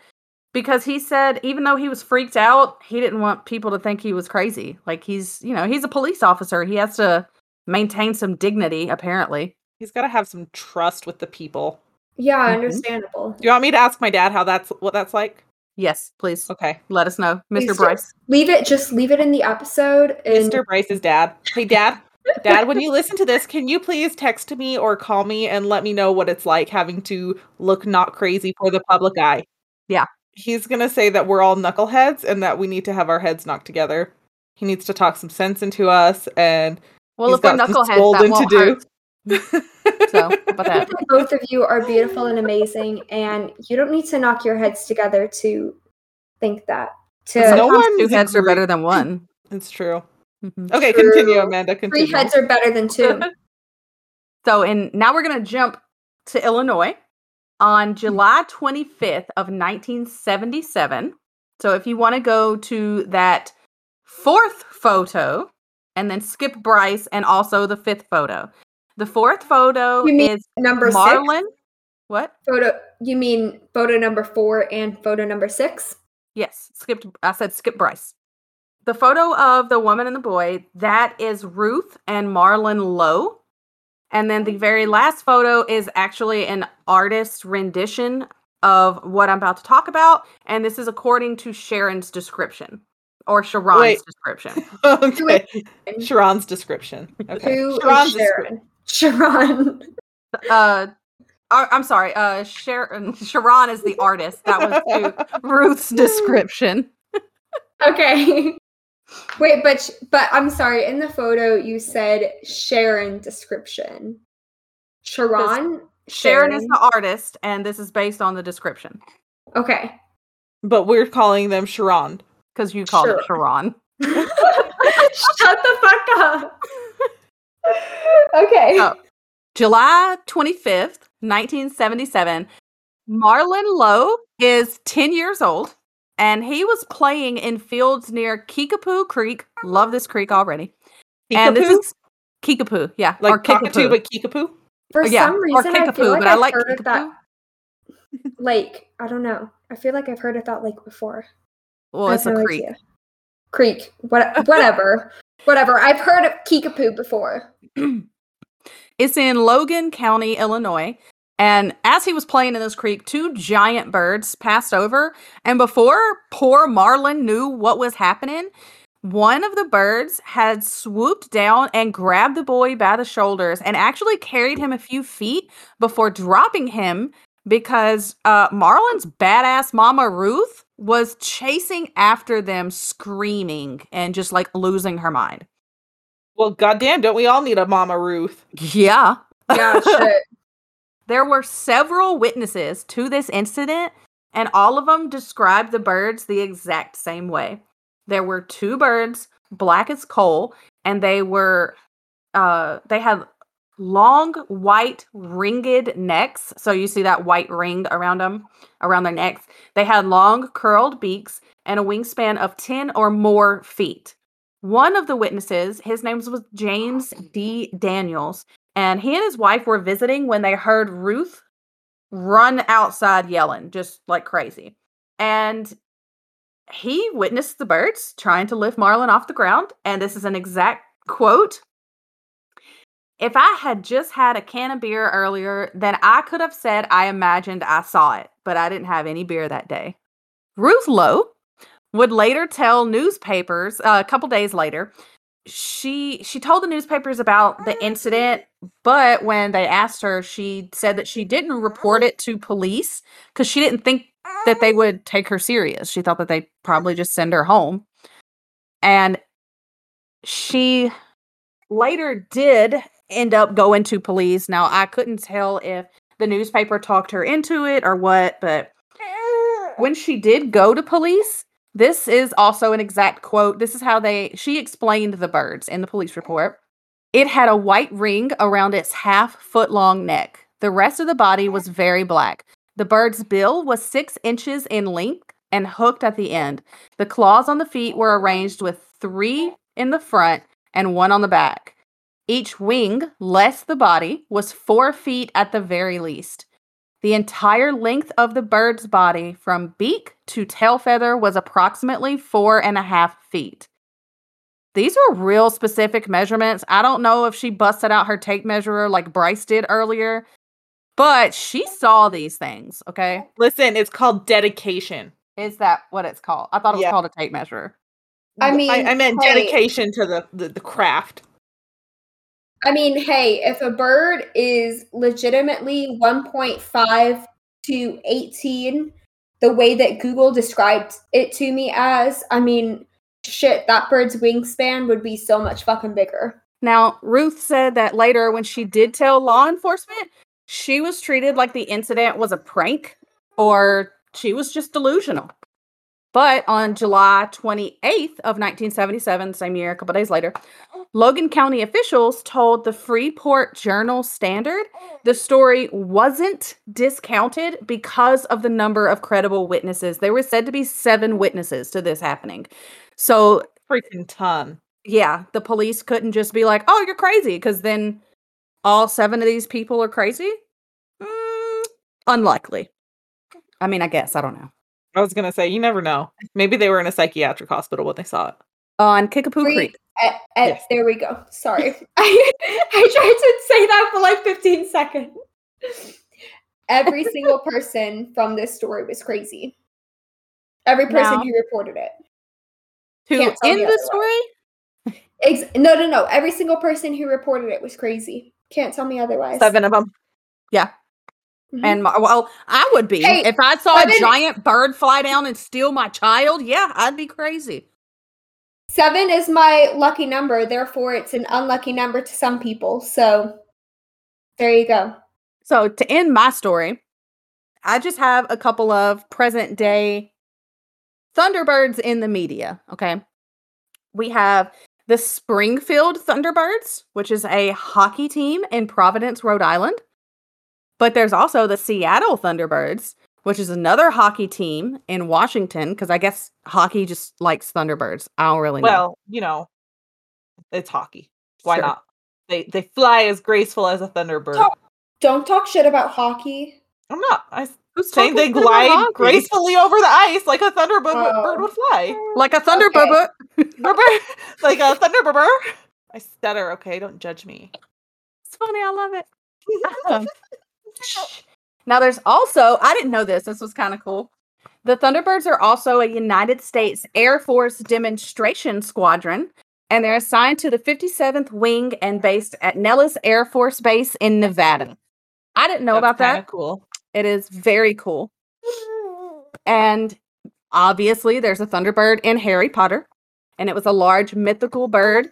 because he said even though he was freaked out, he didn't want people to think he was crazy. Like he's, you know, he's a police officer. He has to maintain some dignity, apparently. He's got to have some trust with the people. Yeah, Mhm. understandable. Do you want me to ask my dad how that's what that's like? Yes, please Okay. let us know, Mr. just Bryce. Leave it. Just leave it in the episode. And Mr. Bryce's dad. Hey, dad. Dad, when you (laughs) listen to this, can you please text me or call me and let me know what it's like having to look not crazy for the public eye? Yeah. He's going to say that we're all knuckleheads and that we need to have our heads knocked together. He needs to talk some sense into us and Well, he's if we're got some knuckleheads, that scolding won't to do. hurt. (laughs) So, how about that? (laughs) both of you are beautiful and amazing, and you don't need to knock your heads together to think that. To No one two is heads are better than one. (laughs) It's true. Mhm. Okay, True. continue, Amanda. Continue. three heads are better than two. So, and now we're going to jump to Illinois on July 25th of 1977. So, if you want to go to that fourth photo and then skip Bryce and also the fifth photo. The fourth photo You mean is Number Marlon. six What? photo. You mean photo number four and photo number six? Yes, skipped. I said skip Bryce. The photo of the woman and the boy that is Ruth and Marlon Lowe, and then the very last photo is actually an artist rendition of what I'm about to talk about, and this is according to Sharon's description or Sharon's Wait. description. (laughs) okay. Sharon's description. Okay. Who is Sharon's description. Sharon? Sharon. Uh, uh, I'm sorry. Uh, Sharon (laughs) Sharon is the artist. That was (laughs) Ruth's description. Okay. Wait, but but I'm sorry. In the photo, you said Sharon description. Sharon. Sharon is the artist, and this is based on the description. Okay. But we're calling them Sharon. because you called it Sharon. (laughs) (laughs) Shut the fuck up. okay. Oh. July 25th, 1977, Marlon Lowe is 10 years old and he was playing in fields near Kickapoo Creek. Love this creek already. And this is Kickapoo, yeah. like or Kickapoo. but Kickapoo? For oh, yeah, some or reason, I feel like but I I've like heard of that Kickapoo. (laughs) lake. I don't know. I feel like I've heard of that lake before. Well, it's have a no creek. idea. Creek. What? (laughs) Whatever. whatever. I've heard of Kickapoo before. (clears throat) It's in Logan County, Illinois. And as he was playing in this creek, two giant birds passed over. And before poor Marlon knew what was happening, one of the birds had swooped down and grabbed the boy by the shoulders and actually carried him a few feet before dropping him because uh, Marlon's badass mama Ruth was chasing after them, screaming and just like losing her mind. Well, goddamn, don't we all need a Mama Ruth? Yeah. Yeah, shit. (laughs) There were several witnesses to this incident, and all of them described the birds the exact same way. There were two birds, black as coal, and they were uh they had long white ringed necks. So you see that white ring around them, around their necks. They had long curled beaks and a wingspan of 10 or more feet. One of the witnesses, his name was James D. Daniels, and he and his wife were visiting when they heard Ruth run outside yelling just like crazy. And he witnessed the birds trying to lift Marlon off the ground. And this is an exact quote. If I had just had a can of beer earlier, then I could have said I imagined I saw it, but I didn't have any beer that day. Ruth Lowe would later tell newspapers uh, a couple days later she she told the newspapers about the oh, incident but when they asked her she said that she didn't report it to police because she didn't think that they oh. would take her serious. She thought that they'd probably just send her home. And she later did end up going to police. Now i couldn't tell if the newspaper talked her into it or what but eh. when she did go to police this is also an exact quote. This is how they she explained the birds in the police report. It had a white ring around its half foot long neck. The rest of the body was very black. The bird's bill was six inches in length and hooked at the end. The claws on the feet were arranged with three in the front and one on the back. Each wing, less the body, was four feet at the very least. The entire length of the bird's body, from beak to tail feather, was approximately four and a half feet. These are real specific measurements. I don't know if she busted out her tape measurer like Bryce did earlier, but she saw these things, okay? Listen, it's called dedication. Is that what it's called? I thought it was Yeah. called a tape measure. I mean, I, I meant hey. dedication to the, the, the craft. I mean, hey, if a bird is legitimately 1.5 to 18, the way that Google described it to me as, I mean, shit, that bird's wingspan would be so much fucking bigger. Now, Ruth said that later when she did tell law enforcement, she was treated like the incident was a prank or she was just delusional. But on July 28th of 1977, same year, a couple days later, Logan County officials told the Freeport Journal Standard the story wasn't discounted because of the number of credible witnesses. There were said to be seven witnesses to this happening. So, Freaking ton. yeah, the police couldn't just be like, oh, you're crazy, because then all seven of these people are crazy? Mm, unlikely. I mean, I guess. I don't know. I was gonna say, you never know. Maybe they were in a psychiatric hospital when they saw it. On Kickapoo Free- Creek. Eh, Yes. There we go. Sorry. (laughs) I, I tried to say that for like 15 seconds. Every (laughs) single person from this story was crazy. Every person Now- who reported it. Who in me the story? Ex- no, no, no. Every single person who reported it was crazy. Can't tell me otherwise. Seven of them. Yeah. Mhm. And my, well, I would be Hey, if I saw a giant bird fly down and steal my child. Yeah, I'd be crazy. Seven is my lucky number, therefore it's an unlucky number to some people. So there you go. So to end my story, I just have a couple of present day Thunderbirds in the media. Okay. We have the Springfield Thunderbirds, which is a hockey team in Providence, Rhode Island. But there's also the Seattle Thunderbirds, which is another hockey team in Washington, because I guess hockey just likes Thunderbirds. I don't really know. Well, you know, it's hockey. Why Sure. not? They they fly as graceful as a thunderbird. Talk- Don't talk shit about hockey. I'm not. I Who's saying they talking shit about glide gracefully over the ice like a thunderbird Oh. bird would fly. Oh, like a Thunderbird. Rubber, (laughs) like a thunderbird. I stutter. Okay, don't judge me. It's funny. I love it. (laughs) Now, there's also, I didn't know this. This was kind of cool. The Thunderbirds are also a United States Air Force demonstration squadron, and they're assigned to the 57th Wing and based at Nellis Air Force Base in Nevada. I didn't know about That's kinda that. Cool. It is very cool. And obviously, there's a Thunderbird in Harry Potter, and it was a large mythical bird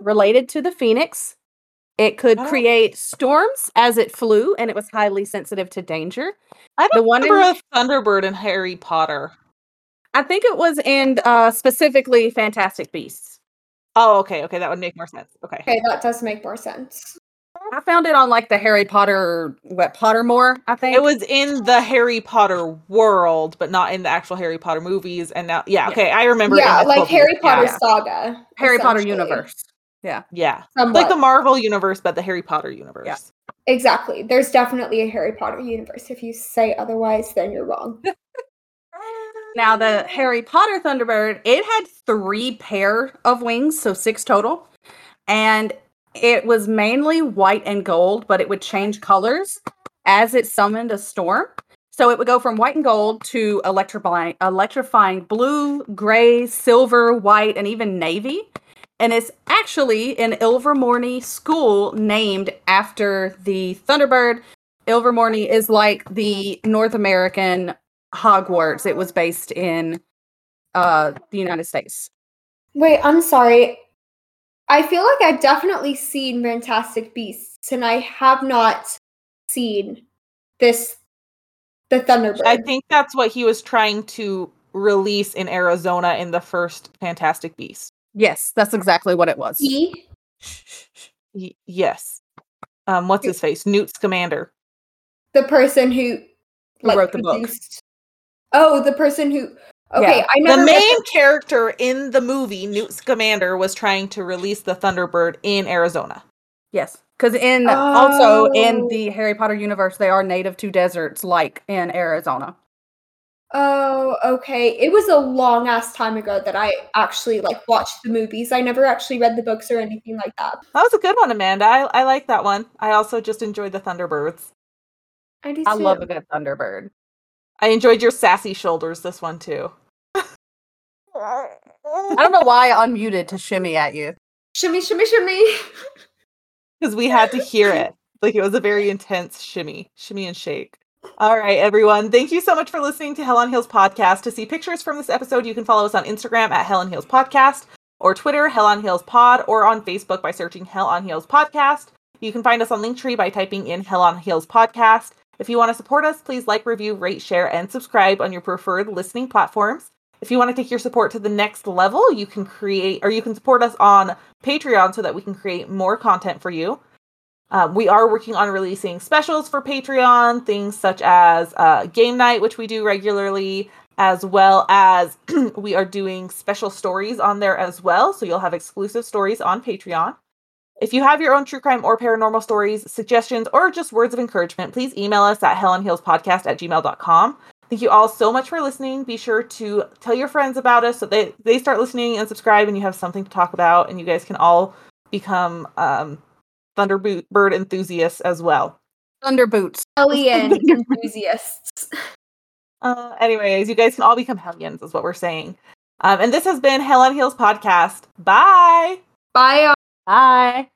related to the phoenix. It could Oh. create storms as it flew, and it was highly sensitive to danger. I The don't one in- a thunderbird in Harry Potter. I think it was in uh, specifically Fantastic Beasts. Oh, okay, okay, that would make more sense. Okay. Okay, that does make more sense. I found it on like the Harry Potter, what Pottermore, I think. It was in the Harry Potter world, but not in the actual Harry Potter movies. And now, yeah, Yeah. okay, I remember. Yeah, the like. Harry Potter Yeah, saga. Harry Potter universe. Yeah, Somewhat. like the Marvel universe, but the Harry Potter universe. Yeah. Exactly. There's definitely a Harry Potter universe. If you say otherwise, then you're wrong. (laughs) Now the Harry Potter Thunderbird, it had three pair of wings, so six total. And it was mainly white and gold, but it would change colors as it summoned a storm. So it would go from white and gold to electrifying electrifying blue, gray, silver, white, and even navy. And it's actually an Ilvermorny school named after the Thunderbird. Ilvermorny is like the North American Hogwarts. It was based in uh the United States. Wait, I'm sorry. I feel like I've definitely seen Fantastic Beasts, and I have not seen this the Thunderbird. I think that's what he was trying to release in Arizona in the first Fantastic Beast. Yes, that's exactly what it was. he yes. Um, what's his face? Newt Scamander. the person who Who wrote the book. Oh, the person who Okay, Yeah. I never the read main character in the movie, Newt Scamander, was trying to release the Thunderbird in Arizona. Yes, because in also in Oh. the Harry Potter universe, they are native to deserts, like in Arizona. Oh, okay. It was a long ass time ago that I actually like watched the movies. I never actually read the books or anything like that. That was a good one, Amanda. I, I like that one. I also just enjoyed the Thunderbirds. I do I love a good Thunderbird. I enjoyed your sassy shoulders this one too. I don't know why I unmuted to shimmy at you. Shimmy, shimmy, shimmy. (laughs) because we had to hear it. Like it was a very intense shimmy, shimmy and shake. All right, everyone. Thank you so much for listening to Hell on Heels podcast. To see pictures from this episode, you can follow us on Instagram at Hell on Heels podcast or Twitter, Hell on Heels pod, or on Facebook by searching Hell on Heels podcast. You can find us on Linktree by typing in Hell on Heels podcast. If you want to support us, please like, review, rate, share, and subscribe on your preferred listening platforms. If you want to take your support to the next level, you can create or you can support us on Patreon so that we can create more content for you. Um, we are working on releasing specials for Patreon, things such as uh, game night, which we do regularly, as well as (clears throat) we are doing special stories on there as well. So you'll have exclusive stories on Patreon. If you have your own true crime or paranormal stories, suggestions, or just words of encouragement, please email us at helonheelspodcast at gmail.com. Thank you all so much for listening. Be sure to tell your friends about us so they, they start listening and subscribe and you have something to talk about and you guys can all become um, Thunderbird enthusiasts as well. Thunder boots. Alien (laughs) enthusiasts. Uh, anyways, you guys can all become Hellions, is what we're saying. Um, and this has been Hell on Heels podcast. Bye. Bye. Bye.